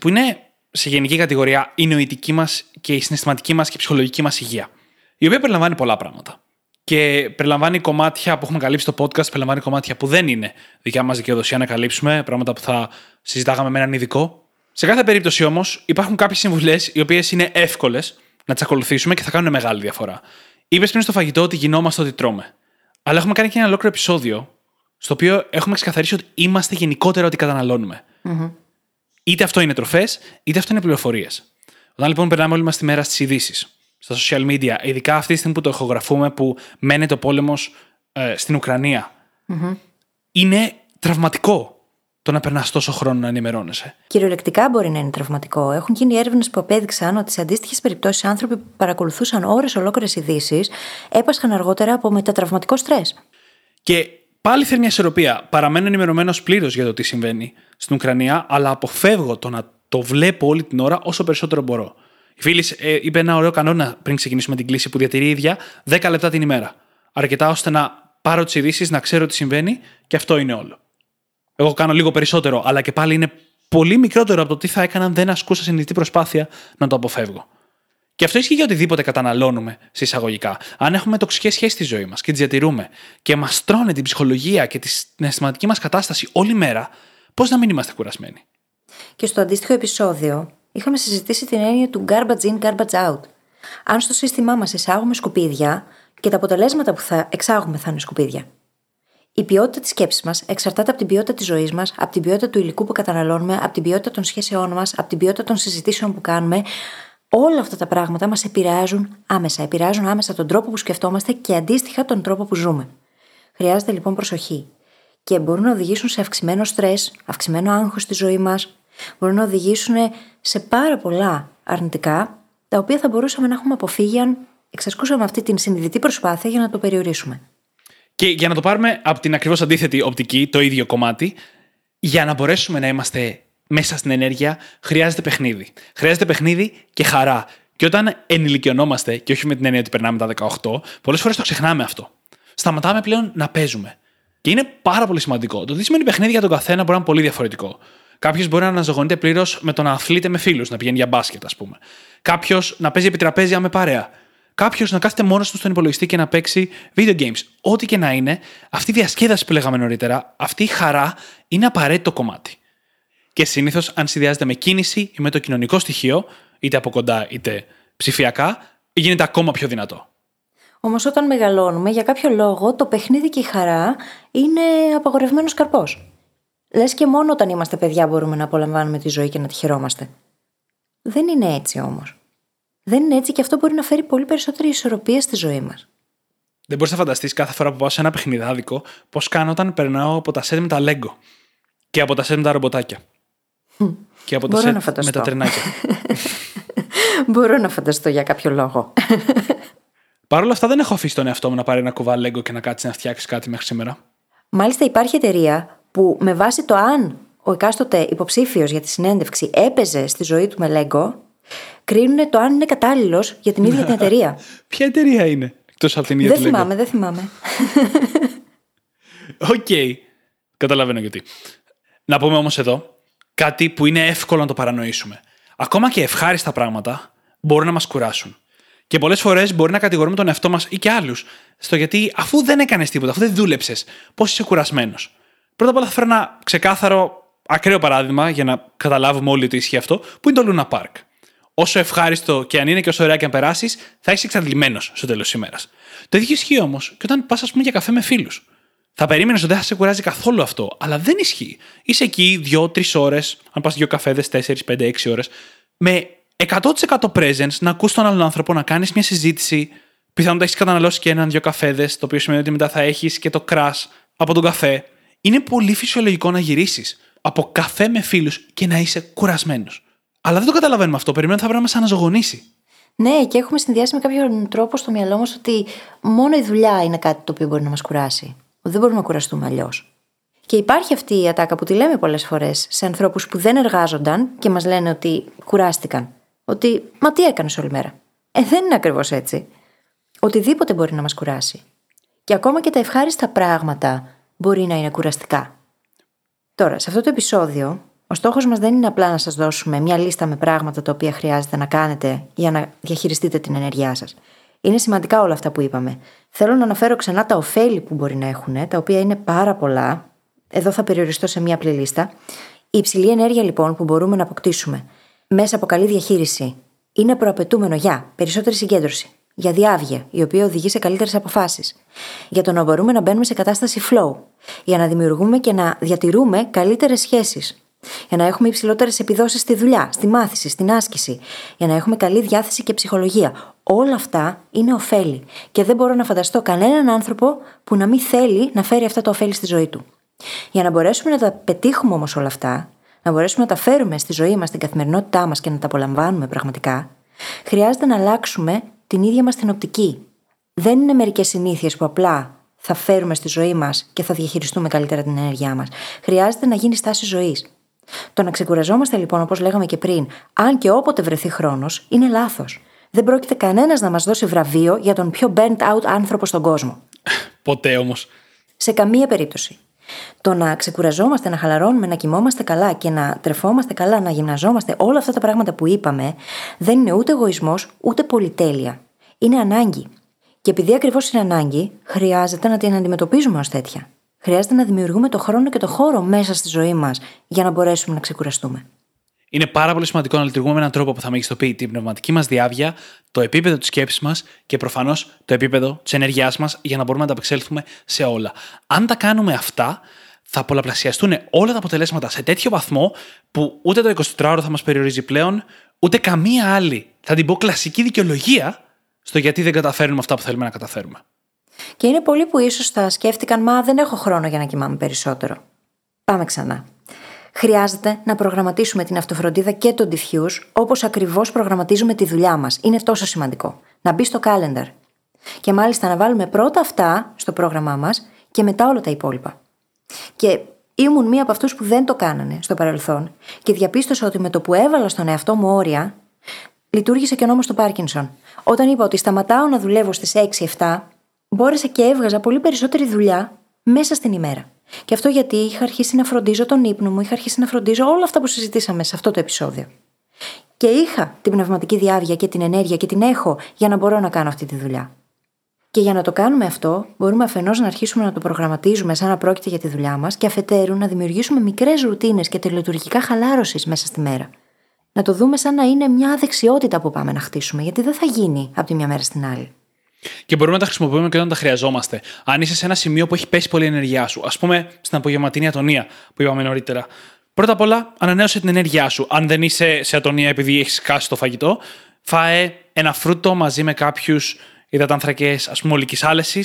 Που είναι σε γενική κατηγορία η νοητική μας και η συναισθηματική μας και η ψυχολογική μας υγεία. Η οποία περιλαμβάνει πολλά πράγματα. Και περιλαμβάνει κομμάτια που έχουμε καλύψει στο podcast, περιλαμβάνει κομμάτια που δεν είναι δικιά μας δικαιοδοσία να καλύψουμε, πράγματα που θα συζητάγαμε με έναν ειδικό. Σε κάθε περίπτωση όμως υπάρχουν κάποιες συμβουλές οι οποίες είναι εύκολες να τις ακολουθήσουμε και θα κάνουν μεγάλη διαφορά. Είπες πριν στο φαγητό ότι γινόμαστε ό,τι τρώμε. Αλλά έχουμε κάνει και ένα ολόκληρο επεισόδιο στο οποίο έχουμε ξεκαθαρίσει ότι είμαστε γενικότερα ό,τι καταναλώνουμε. Mm-hmm. Είτε αυτό είναι τροφές, είτε αυτό είναι πληροφορίες. Όταν λοιπόν περνάμε όλη μας τη μέρα στις ειδήσεις, στα social media, ειδικά αυτή τη στιγμή που το ηχογραφούμε, που μένεται ο πόλεμο ε, στην Ουκρανία, mm-hmm. είναι τραυματικό το να περνάς τόσο χρόνο να ενημερώνεσαι. Κυριολεκτικά μπορεί να είναι τραυματικό. Έχουν γίνει έρευνες που απέδειξαν ότι σε αντίστοιχες περιπτώσεις άνθρωποι που παρακολουθούσαν ώρες ολόκληρες ειδήσεις έπασχαν αργότερα από μετατραυματικό στρες. Και πάλι θέλει μια ισορροπία. Παραμένω ενημερωμένος πλήρως για το τι συμβαίνει στην Ουκρανία, αλλά αποφεύγω το να το βλέπω όλη την ώρα όσο περισσότερο μπορώ. Η φίλης ε, είπε ένα ωραίο κανόνα πριν ξεκινήσουμε την κλίση που διατηρεί η ίδια 10 λεπτά την ημέρα. Αρκετά ώστε να πάρω τις ειδήσεις, να ξέρω τι συμβαίνει και αυτό είναι όλο. Εγώ κάνω λίγο περισσότερο, αλλά και πάλι είναι πολύ μικρότερο από το τι θα έκανα αν δεν ασκούσα συνειδητή προσπάθεια να το αποφεύγω. Και αυτό ισχύει για οτιδήποτε καταναλώνουμε σε εισαγωγικά. Αν έχουμε τοξικές σχέσεις στη ζωή μας και τις διατηρούμε και μας τρώνε την ψυχολογία και την αισθηματική μας κατάσταση όλη μέρα, πώς να μην είμαστε κουρασμένοι; Και στο αντίστοιχο επεισόδιο είχαμε συζητήσει την έννοια του garbage in, garbage out. Αν στο σύστημά μας εισάγουμε σκουπίδια και τα αποτελέσματα που θα εξάγουμε θα είναι σκουπίδια. Η ποιότητα της σκέψης μας εξαρτάται από την ποιότητα της ζωής μας, από την ποιότητα του υλικού που καταναλώνουμε, από την ποιότητα των σχέσεών μας, από την ποιότητα των συζητήσεων που κάνουμε. Όλα αυτά τα πράγματα μας επηρεάζουν άμεσα. Επηρεάζουν άμεσα τον τρόπο που σκεφτόμαστε και αντίστοιχα τον τρόπο που ζούμε. Χρειάζεται λοιπόν προσοχή. Και μπορούν να οδηγήσουν σε αυξημένο στρε, αυξημένο άγχος στη ζωή μας, μπορούν να οδηγήσουν σε πάρα πολλά αρνητικά, τα οποία θα μπορούσαμε να έχουμε αποφύγει αν εξασκούσαμε αυτή την συνειδητή προσπάθεια για να το περιορίσουμε. Και για να το πάρουμε από την ακριβώς αντίθετη οπτική, το ίδιο κομμάτι, για να μπορέσουμε να είμαστε μέσα στην ενέργεια, χρειάζεται παιχνίδι. Χρειάζεται παιχνίδι και χαρά. Και όταν ενηλικιωνόμαστε, και όχι με την έννοια ότι περνάμε τα 18, πολλές φορές το ξεχνάμε αυτό. Σταματάμε πλέον να παίζουμε. Και είναι πάρα πολύ σημαντικό. Το τι σημαίνει παιχνίδι για τον καθένα μπορεί να είναι πολύ διαφορετικό. Κάποιος μπορεί να αναζωογονείται πλήρως με το να αθλείται με φίλους, να πηγαίνει για μπάσκετ, ας πούμε. Κάποιος να παίζει επιτραπέζια με παρέα κάποιος να κάθεται μόνος του στον υπολογιστή και να παίξει video games. Ό,τι και να είναι, αυτή η διασκέδαση που λέγαμε νωρίτερα, αυτή η χαρά είναι απαραίτητο κομμάτι. Και συνήθως, αν συνδυάζεται με κίνηση ή με το κοινωνικό στοιχείο, είτε από κοντά είτε ψηφιακά, γίνεται ακόμα πιο δυνατό. Όμως, όταν μεγαλώνουμε, για κάποιο λόγο το παιχνίδι και η χαρά είναι απαγορευμένος καρπός. Λες και μόνο όταν είμαστε παιδιά μπορούμε να απολαμβάνουμε τη ζωή και να τη χαιρόμαστε. Δεν είναι έτσι όμως. Δεν είναι έτσι και αυτό μπορεί να φέρει πολύ περισσότερη ισορροπία στη ζωή μας. Δεν μπορείς να φανταστείς κάθε φορά που πάω σε ένα παιχνιδάδικο πώς κάνω όταν περνάω από τα σετ με τα Lego και από τα σετ με τα ρομποτάκια. Και από τα σετ με τα τρενάκια. Μπορώ να φανταστώ για κάποιο λόγο. Παρ' όλα αυτά, δεν έχω αφήσει τον εαυτό μου να πάρει ένα κουβά Lego και να κάτσει να φτιάξει κάτι μέχρι σήμερα. Μάλιστα, υπάρχει εταιρεία που με βάση το αν ο εκάστοτε υποψήφιος για τη συνέντευξη έπαιζε στη ζωή του με Lego, κρίνουν το αν είναι κατάλληλος για την ίδια την εταιρεία. Ποια εταιρεία είναι, εκτός από την ίδια Δεν θυμάμαι, δεν θυμάμαι. Οκ. Καταλαβαίνω γιατί. Να πούμε όμως εδώ κάτι που είναι εύκολο να το παρανοήσουμε. Ακόμα και ευχάριστα πράγματα μπορούν να μας κουράσουν. Και πολλές φορές μπορεί να κατηγορούμε τον εαυτό μας ή και άλλους στο γιατί αφού δεν έκανες τίποτα, αφού δεν δούλεψες, πώς είσαι κουρασμένος. Πρώτα απ' όλα θα φέρω ένα ξεκάθαρο, ακραίο παράδειγμα για να καταλάβουμε όλοι ότι ισχύει αυτό, που είναι το λούνα παρκ όσο ευχάριστο και αν είναι και όσο ωραία και αν περάσεις, θα είσαι εξαντλημένος στο τέλος της ημέρας. Το ίδιο ισχύει όμως και όταν πας, ας πούμε, για καφέ με φίλους. Θα περίμενες ότι δεν θα σε κουράζει καθόλου αυτό, αλλά δεν ισχύει. Είσαι εκεί δύο-τρει ώρες, αν πας δύο καφέδες, 4, 5, 6 ώρες, με 100% presence να ακούς τον άλλον άνθρωπο, να κάνεις μια συζήτηση. Πιθανότατα έχεις καταναλώσει και έναν-δύο καφέδες, το οποίο σημαίνει ότι μετά θα έχεις και το crash από τον καφέ. Είναι πολύ φυσιολογικό να γυρίσεις από καφέ με φίλους και να είσαι κουρασμένος. Αλλά δεν το καταλαβαίνουμε αυτό. Περιμένουμε ότι θα πρέπει να μας αναζωογονήσει. Ναι, και έχουμε συνδυάσει με κάποιον τρόπο στο μυαλό μας ότι μόνο η δουλειά είναι κάτι το οποίο μπορεί να μας κουράσει. Δεν μπορούμε να κουραστούμε αλλιώς. Και υπάρχει αυτή η ατάκα που τη λέμε πολλές φορές σε ανθρώπους που δεν εργάζονταν και μας λένε ότι κουράστηκαν. Ότι, μα τι έκανες όλη μέρα; Ε, δεν είναι ακριβώς έτσι. Οτιδήποτε μπορεί να μας κουράσει. Και ακόμα και τα ευχάριστα πράγματα μπορεί να είναι κουραστικά. Τώρα, σε αυτό το επεισόδιο, ο στόχος μας δεν είναι απλά να σας δώσουμε μια λίστα με πράγματα τα οποία χρειάζεται να κάνετε για να διαχειριστείτε την ενέργειά σας. Είναι σημαντικά όλα αυτά που είπαμε. Θέλω να αναφέρω ξανά τα ωφέλη που μπορεί να έχουν, τα οποία είναι πάρα πολλά. Εδώ θα περιοριστώ σε μια απλή λίστα. Η υψηλή ενέργεια λοιπόν που μπορούμε να αποκτήσουμε μέσα από καλή διαχείριση είναι προαπαιτούμενο για περισσότερη συγκέντρωση, για διάβγεια, η οποία οδηγεί σε καλύτερες αποφάσεις, για το να μπορούμε να μπαίνουμε σε κατάσταση flow, για να δημιουργούμε και να διατηρούμε καλύτερες σχέσεις, για να έχουμε υψηλότερες επιδόσεις στη δουλειά, στη μάθηση, στην άσκηση, για να έχουμε καλή διάθεση και ψυχολογία. Όλα αυτά είναι ωφέλη και δεν μπορώ να φανταστώ κανέναν άνθρωπο που να μην θέλει να φέρει αυτά τα ωφέλη στη ζωή του. Για να μπορέσουμε να τα πετύχουμε όμως όλα αυτά, να μπορέσουμε να τα φέρουμε στη ζωή μας, στην καθημερινότητά μας και να τα απολαμβάνουμε πραγματικά, χρειάζεται να αλλάξουμε την ίδια μας την οπτική. Δεν είναι μερικές συνήθειες που απλά θα φέρουμε στη ζωή μας και θα διαχειριστούμε καλύτερα την ενέργειά μας. Χρειάζεται να γίνει στάση ζωής. Το να ξεκουραζόμαστε λοιπόν, όπως λέγαμε και πριν, αν και όποτε βρεθεί χρόνος, είναι λάθος. Δεν πρόκειται κανένας να μας δώσει βραβείο για τον πιο burnt out άνθρωπο στον κόσμο. Ποτέ όμως. Σε καμία περίπτωση. Το να ξεκουραζόμαστε, να χαλαρώνουμε, να κοιμόμαστε καλά και να τρεφόμαστε καλά, να γυμναζόμαστε, όλα αυτά τα πράγματα που είπαμε, δεν είναι ούτε εγωισμός ούτε πολυτέλεια. Είναι ανάγκη. Και επειδή ακριβώς είναι ανάγκη, χρειάζεται να την αντιμετωπίζουμε ως τέτοια. Χρειάζεται να δημιουργούμε το χρόνο και το χώρο μέσα στη ζωή μας για να μπορέσουμε να ξεκουραστούμε. Είναι πάρα πολύ σημαντικό να λειτουργούμε με έναν τρόπο που θα μεγιστοποιεί την πνευματική μας διάβια, το επίπεδο της σκέψης μας και προφανώς το επίπεδο της ενέργειάς μας για να μπορούμε να ανταπεξέλθουμε σε όλα. Αν τα κάνουμε αυτά, θα πολλαπλασιαστούν όλα τα αποτελέσματα σε τέτοιο βαθμό που ούτε το 24ωρο θα μας περιορίζει πλέον, ούτε καμία άλλη, θα την πω κλασική δικαιολογία, στο γιατί δεν καταφέρνουμε αυτά που θέλουμε να καταφέρουμε. Και είναι πολλοί που ίσως θα σκέφτηκαν, Μα δεν έχω χρόνο για να κοιμάμαι περισσότερο. Πάμε ξανά. Χρειάζεται να προγραμματίσουμε την αυτοφροντίδα και τον diffuse όπως ακριβώς προγραμματίζουμε τη δουλειά μας. Είναι τόσο σημαντικό. Να μπει στο calendar. Και μάλιστα να βάλουμε πρώτα αυτά στο πρόγραμμά μας και μετά όλα τα υπόλοιπα. Και ήμουν μία από αυτούς που δεν το κάνανε στο παρελθόν και διαπίστωσα ότι με το που έβαλα στον εαυτό μου όρια, λειτουργήσε και ο νόμος του Πάρκινσον. Όταν είπα ότι σταματάω να δουλεύω στις 6-7, μπόρεσα και έβγαζα πολύ περισσότερη δουλειά μέσα στην ημέρα. Και αυτό γιατί είχα αρχίσει να φροντίζω τον ύπνο μου, είχα αρχίσει να φροντίζω όλα αυτά που συζητήσαμε σε αυτό το επεισόδιο. Και είχα την πνευματική διάβια και την ενέργεια και την έχω για να μπορώ να κάνω αυτή τη δουλειά. Και για να το κάνουμε αυτό, μπορούμε αφενός να αρχίσουμε να το προγραμματίζουμε σαν να πρόκειται για τη δουλειά μας και αφετέρου να δημιουργήσουμε μικρές ρουτίνες και τελετουργικά χαλάρωσης μέσα στη μέρα. Να το δούμε σαν να είναι μια δεξιότητα που πάμε να χτίσουμε, γιατί δεν θα γίνει από τη μια μέρα στην άλλη. Και μπορούμε να τα χρησιμοποιούμε και όταν τα χρειαζόμαστε. Αν είσαι σε ένα σημείο που έχει πέσει πολύ η ενέργειά σου, ας πούμε στην απογευματινή ατονία που είπαμε νωρίτερα. Πρώτα απ' όλα, ανανέωσε την ενέργειά σου. Αν δεν είσαι σε ατονία επειδή έχεις κάσει το φαγητό, φάε ένα φρούτο μαζί με κάποιους υδατάνθρακε, ας πούμε, ολική άλεση,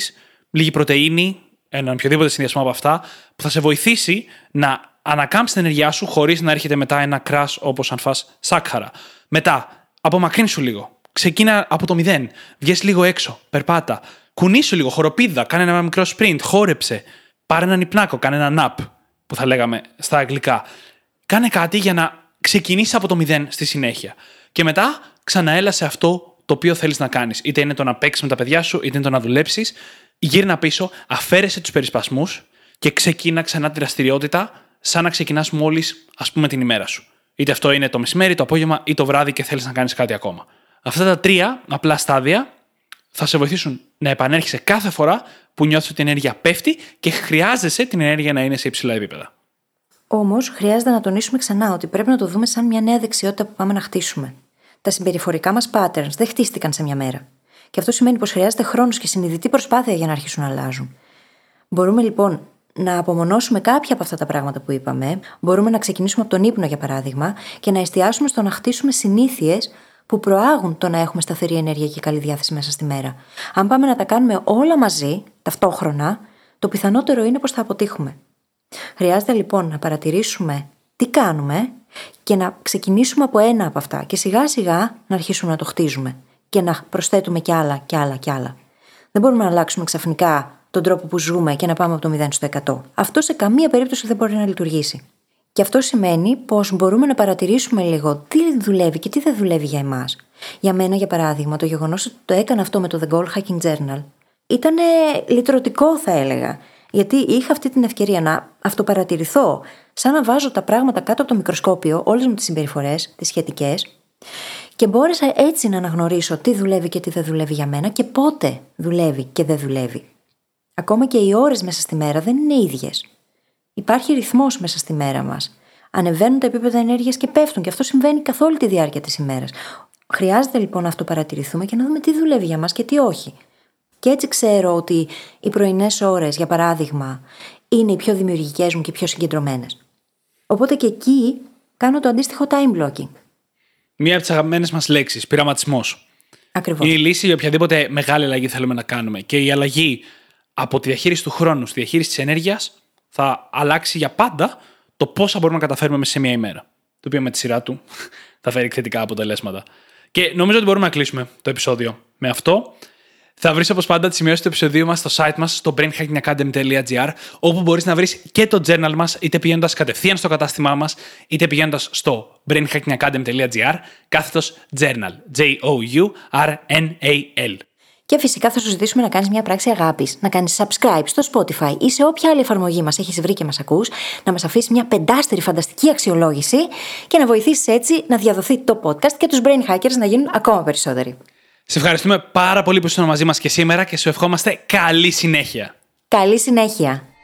λίγη πρωτενη, έναν οποιοδήποτε συνδυασμό από αυτά, που θα σε βοηθήσει να ανακάμψεις την ενέργειά σου χωρίς να έρχεται μετά ένα κράς όπως αν φας σάκχαρα. Μετά, απομακρύνσου λίγο. Ξεκίνα από το μηδέν. Βγες λίγο έξω. Περπάτα. Κουνήσου λίγο. Χοροπίδα. Κάνε ένα μικρό sprint. Χόρεψε. Πάρε έναν υπνάκο. Κάνε ένα nap. Που θα λέγαμε στα αγγλικά. Κάνε κάτι για να ξεκινήσεις από το μηδέν στη συνέχεια. Και μετά ξαναέλα σε αυτό το οποίο θέλεις να κάνεις. Είτε είναι το να παίξεις με τα παιδιά σου, είτε είναι το να δουλέψεις. Γύρνα πίσω, αφαίρεσε τους περισπασμούς και ξεκίνα ξανά τη δραστηριότητα σαν να ξεκινάς μόλις, ας πούμε, την ημέρα σου. Είτε αυτό είναι το μεσημέρι, το απόγευμα ή το βράδυ και θέλεις να κάνεις κάτι ακόμα. Αυτά τα τρία απλά στάδια θα σε βοηθήσουν να επανέρχεσαι κάθε φορά που νιώθεις ότι η ενέργεια πέφτει και χρειάζεσαι την ενέργεια να είναι σε υψηλά επίπεδα. Όμως, χρειάζεται να τονίσουμε ξανά ότι πρέπει να το δούμε σαν μια νέα δεξιότητα που πάμε να χτίσουμε. Τα συμπεριφορικά μας patterns δεν χτίστηκαν σε μια μέρα. Και αυτό σημαίνει πως χρειάζεται χρόνος και συνειδητή προσπάθεια για να αρχίσουν να αλλάζουν. Μπορούμε λοιπόν να απομονώσουμε κάποια από αυτά τα πράγματα που είπαμε. Μπορούμε να ξεκινήσουμε από τον ύπνο, για παράδειγμα, και να εστιάσουμε στο να χτίσουμε συνήθειες που προάγουν το να έχουμε σταθερή ενέργεια και καλή διάθεση μέσα στη μέρα. Αν πάμε να τα κάνουμε όλα μαζί, ταυτόχρονα, το πιθανότερο είναι πως θα αποτύχουμε. Χρειάζεται λοιπόν να παρατηρήσουμε τι κάνουμε και να ξεκινήσουμε από ένα από αυτά και σιγά σιγά να αρχίσουμε να το χτίζουμε και να προσθέτουμε κι άλλα κι άλλα κι άλλα. Δεν μπορούμε να αλλάξουμε ξαφνικά τον τρόπο που ζούμε και να πάμε από το 0 στο 100. Αυτό σε καμία περίπτωση δεν μπορεί να λειτουργήσει. Και αυτό σημαίνει πως μπορούμε να παρατηρήσουμε λίγο τι δουλεύει και τι δεν δουλεύει για εμάς. Για μένα, για παράδειγμα, το γεγονός ότι το έκανα αυτό με το The Goal Hacking Journal ήταν λυτρωτικό, θα έλεγα. Γιατί είχα αυτή την ευκαιρία να αυτοπαρατηρηθώ, σαν να βάζω τα πράγματα κάτω από το μικροσκόπιο, όλες μου τις συμπεριφορές, τις σχετικές, και μπόρεσα έτσι να αναγνωρίσω τι δουλεύει και τι δεν δουλεύει για μένα και πότε δουλεύει και δεν δουλεύει. Ακόμα και οι ώρες μέσα στη μέρα δεν είναι ίδιες. Υπάρχει ρυθμός μέσα στη μέρα μας. Ανεβαίνουν τα επίπεδα ενέργειας και πέφτουν, και αυτό συμβαίνει καθ' όλη τη διάρκεια της ημέρας. Χρειάζεται λοιπόν να αυτοπαρατηρηθούμε και να δούμε τι δουλεύει για μας και τι όχι. Και έτσι ξέρω ότι οι πρωινές ώρες, για παράδειγμα, είναι οι πιο δημιουργικές μου και οι πιο συγκεντρωμένες. Οπότε και εκεί κάνω το αντίστοιχο time blocking. Μία από τις αγαπημένες μας λέξεις, πειραματισμός. Ακριβώς. Είναι η λύση για οποιαδήποτε μεγάλη αλλαγή θέλουμε να κάνουμε. Και η αλλαγή από τη διαχείριση του χρόνου στη διαχείριση της ενέργειας θα αλλάξει για πάντα το πόσα μπορούμε να καταφέρουμε μέσα σε μία ημέρα. Το οποίο με τη σειρά του θα φέρει εκθετικά αποτελέσματα. Και νομίζω ότι μπορούμε να κλείσουμε το επεισόδιο με αυτό. Θα βρεις όπως πάντα τις σημειώσεις του επεισοδίου μας στο site μας στο brainhackingacademy.gr, όπου μπορείς να βρεις και το journal μας, είτε πηγαίνοντας κατευθείαν στο κατάστημά μας, είτε πηγαίνοντας στο brainhackingacademy.gr, κάθετος journal. J-O-U-R-N-A-L. Και φυσικά θα σου ζητήσουμε να κάνεις μια πράξη αγάπης, να κάνεις subscribe στο Spotify ή σε όποια άλλη εφαρμογή μας έχεις βρει και μας ακούς, να μας αφήσεις μια πεντάστερη φανταστική αξιολόγηση και να βοηθήσεις έτσι να διαδοθεί το podcast και τους brain hackers να γίνουν ακόμα περισσότεροι. Σε ευχαριστούμε πάρα πολύ που ήσουν μαζί μας και σήμερα και σου ευχόμαστε καλή συνέχεια. Καλή συνέχεια.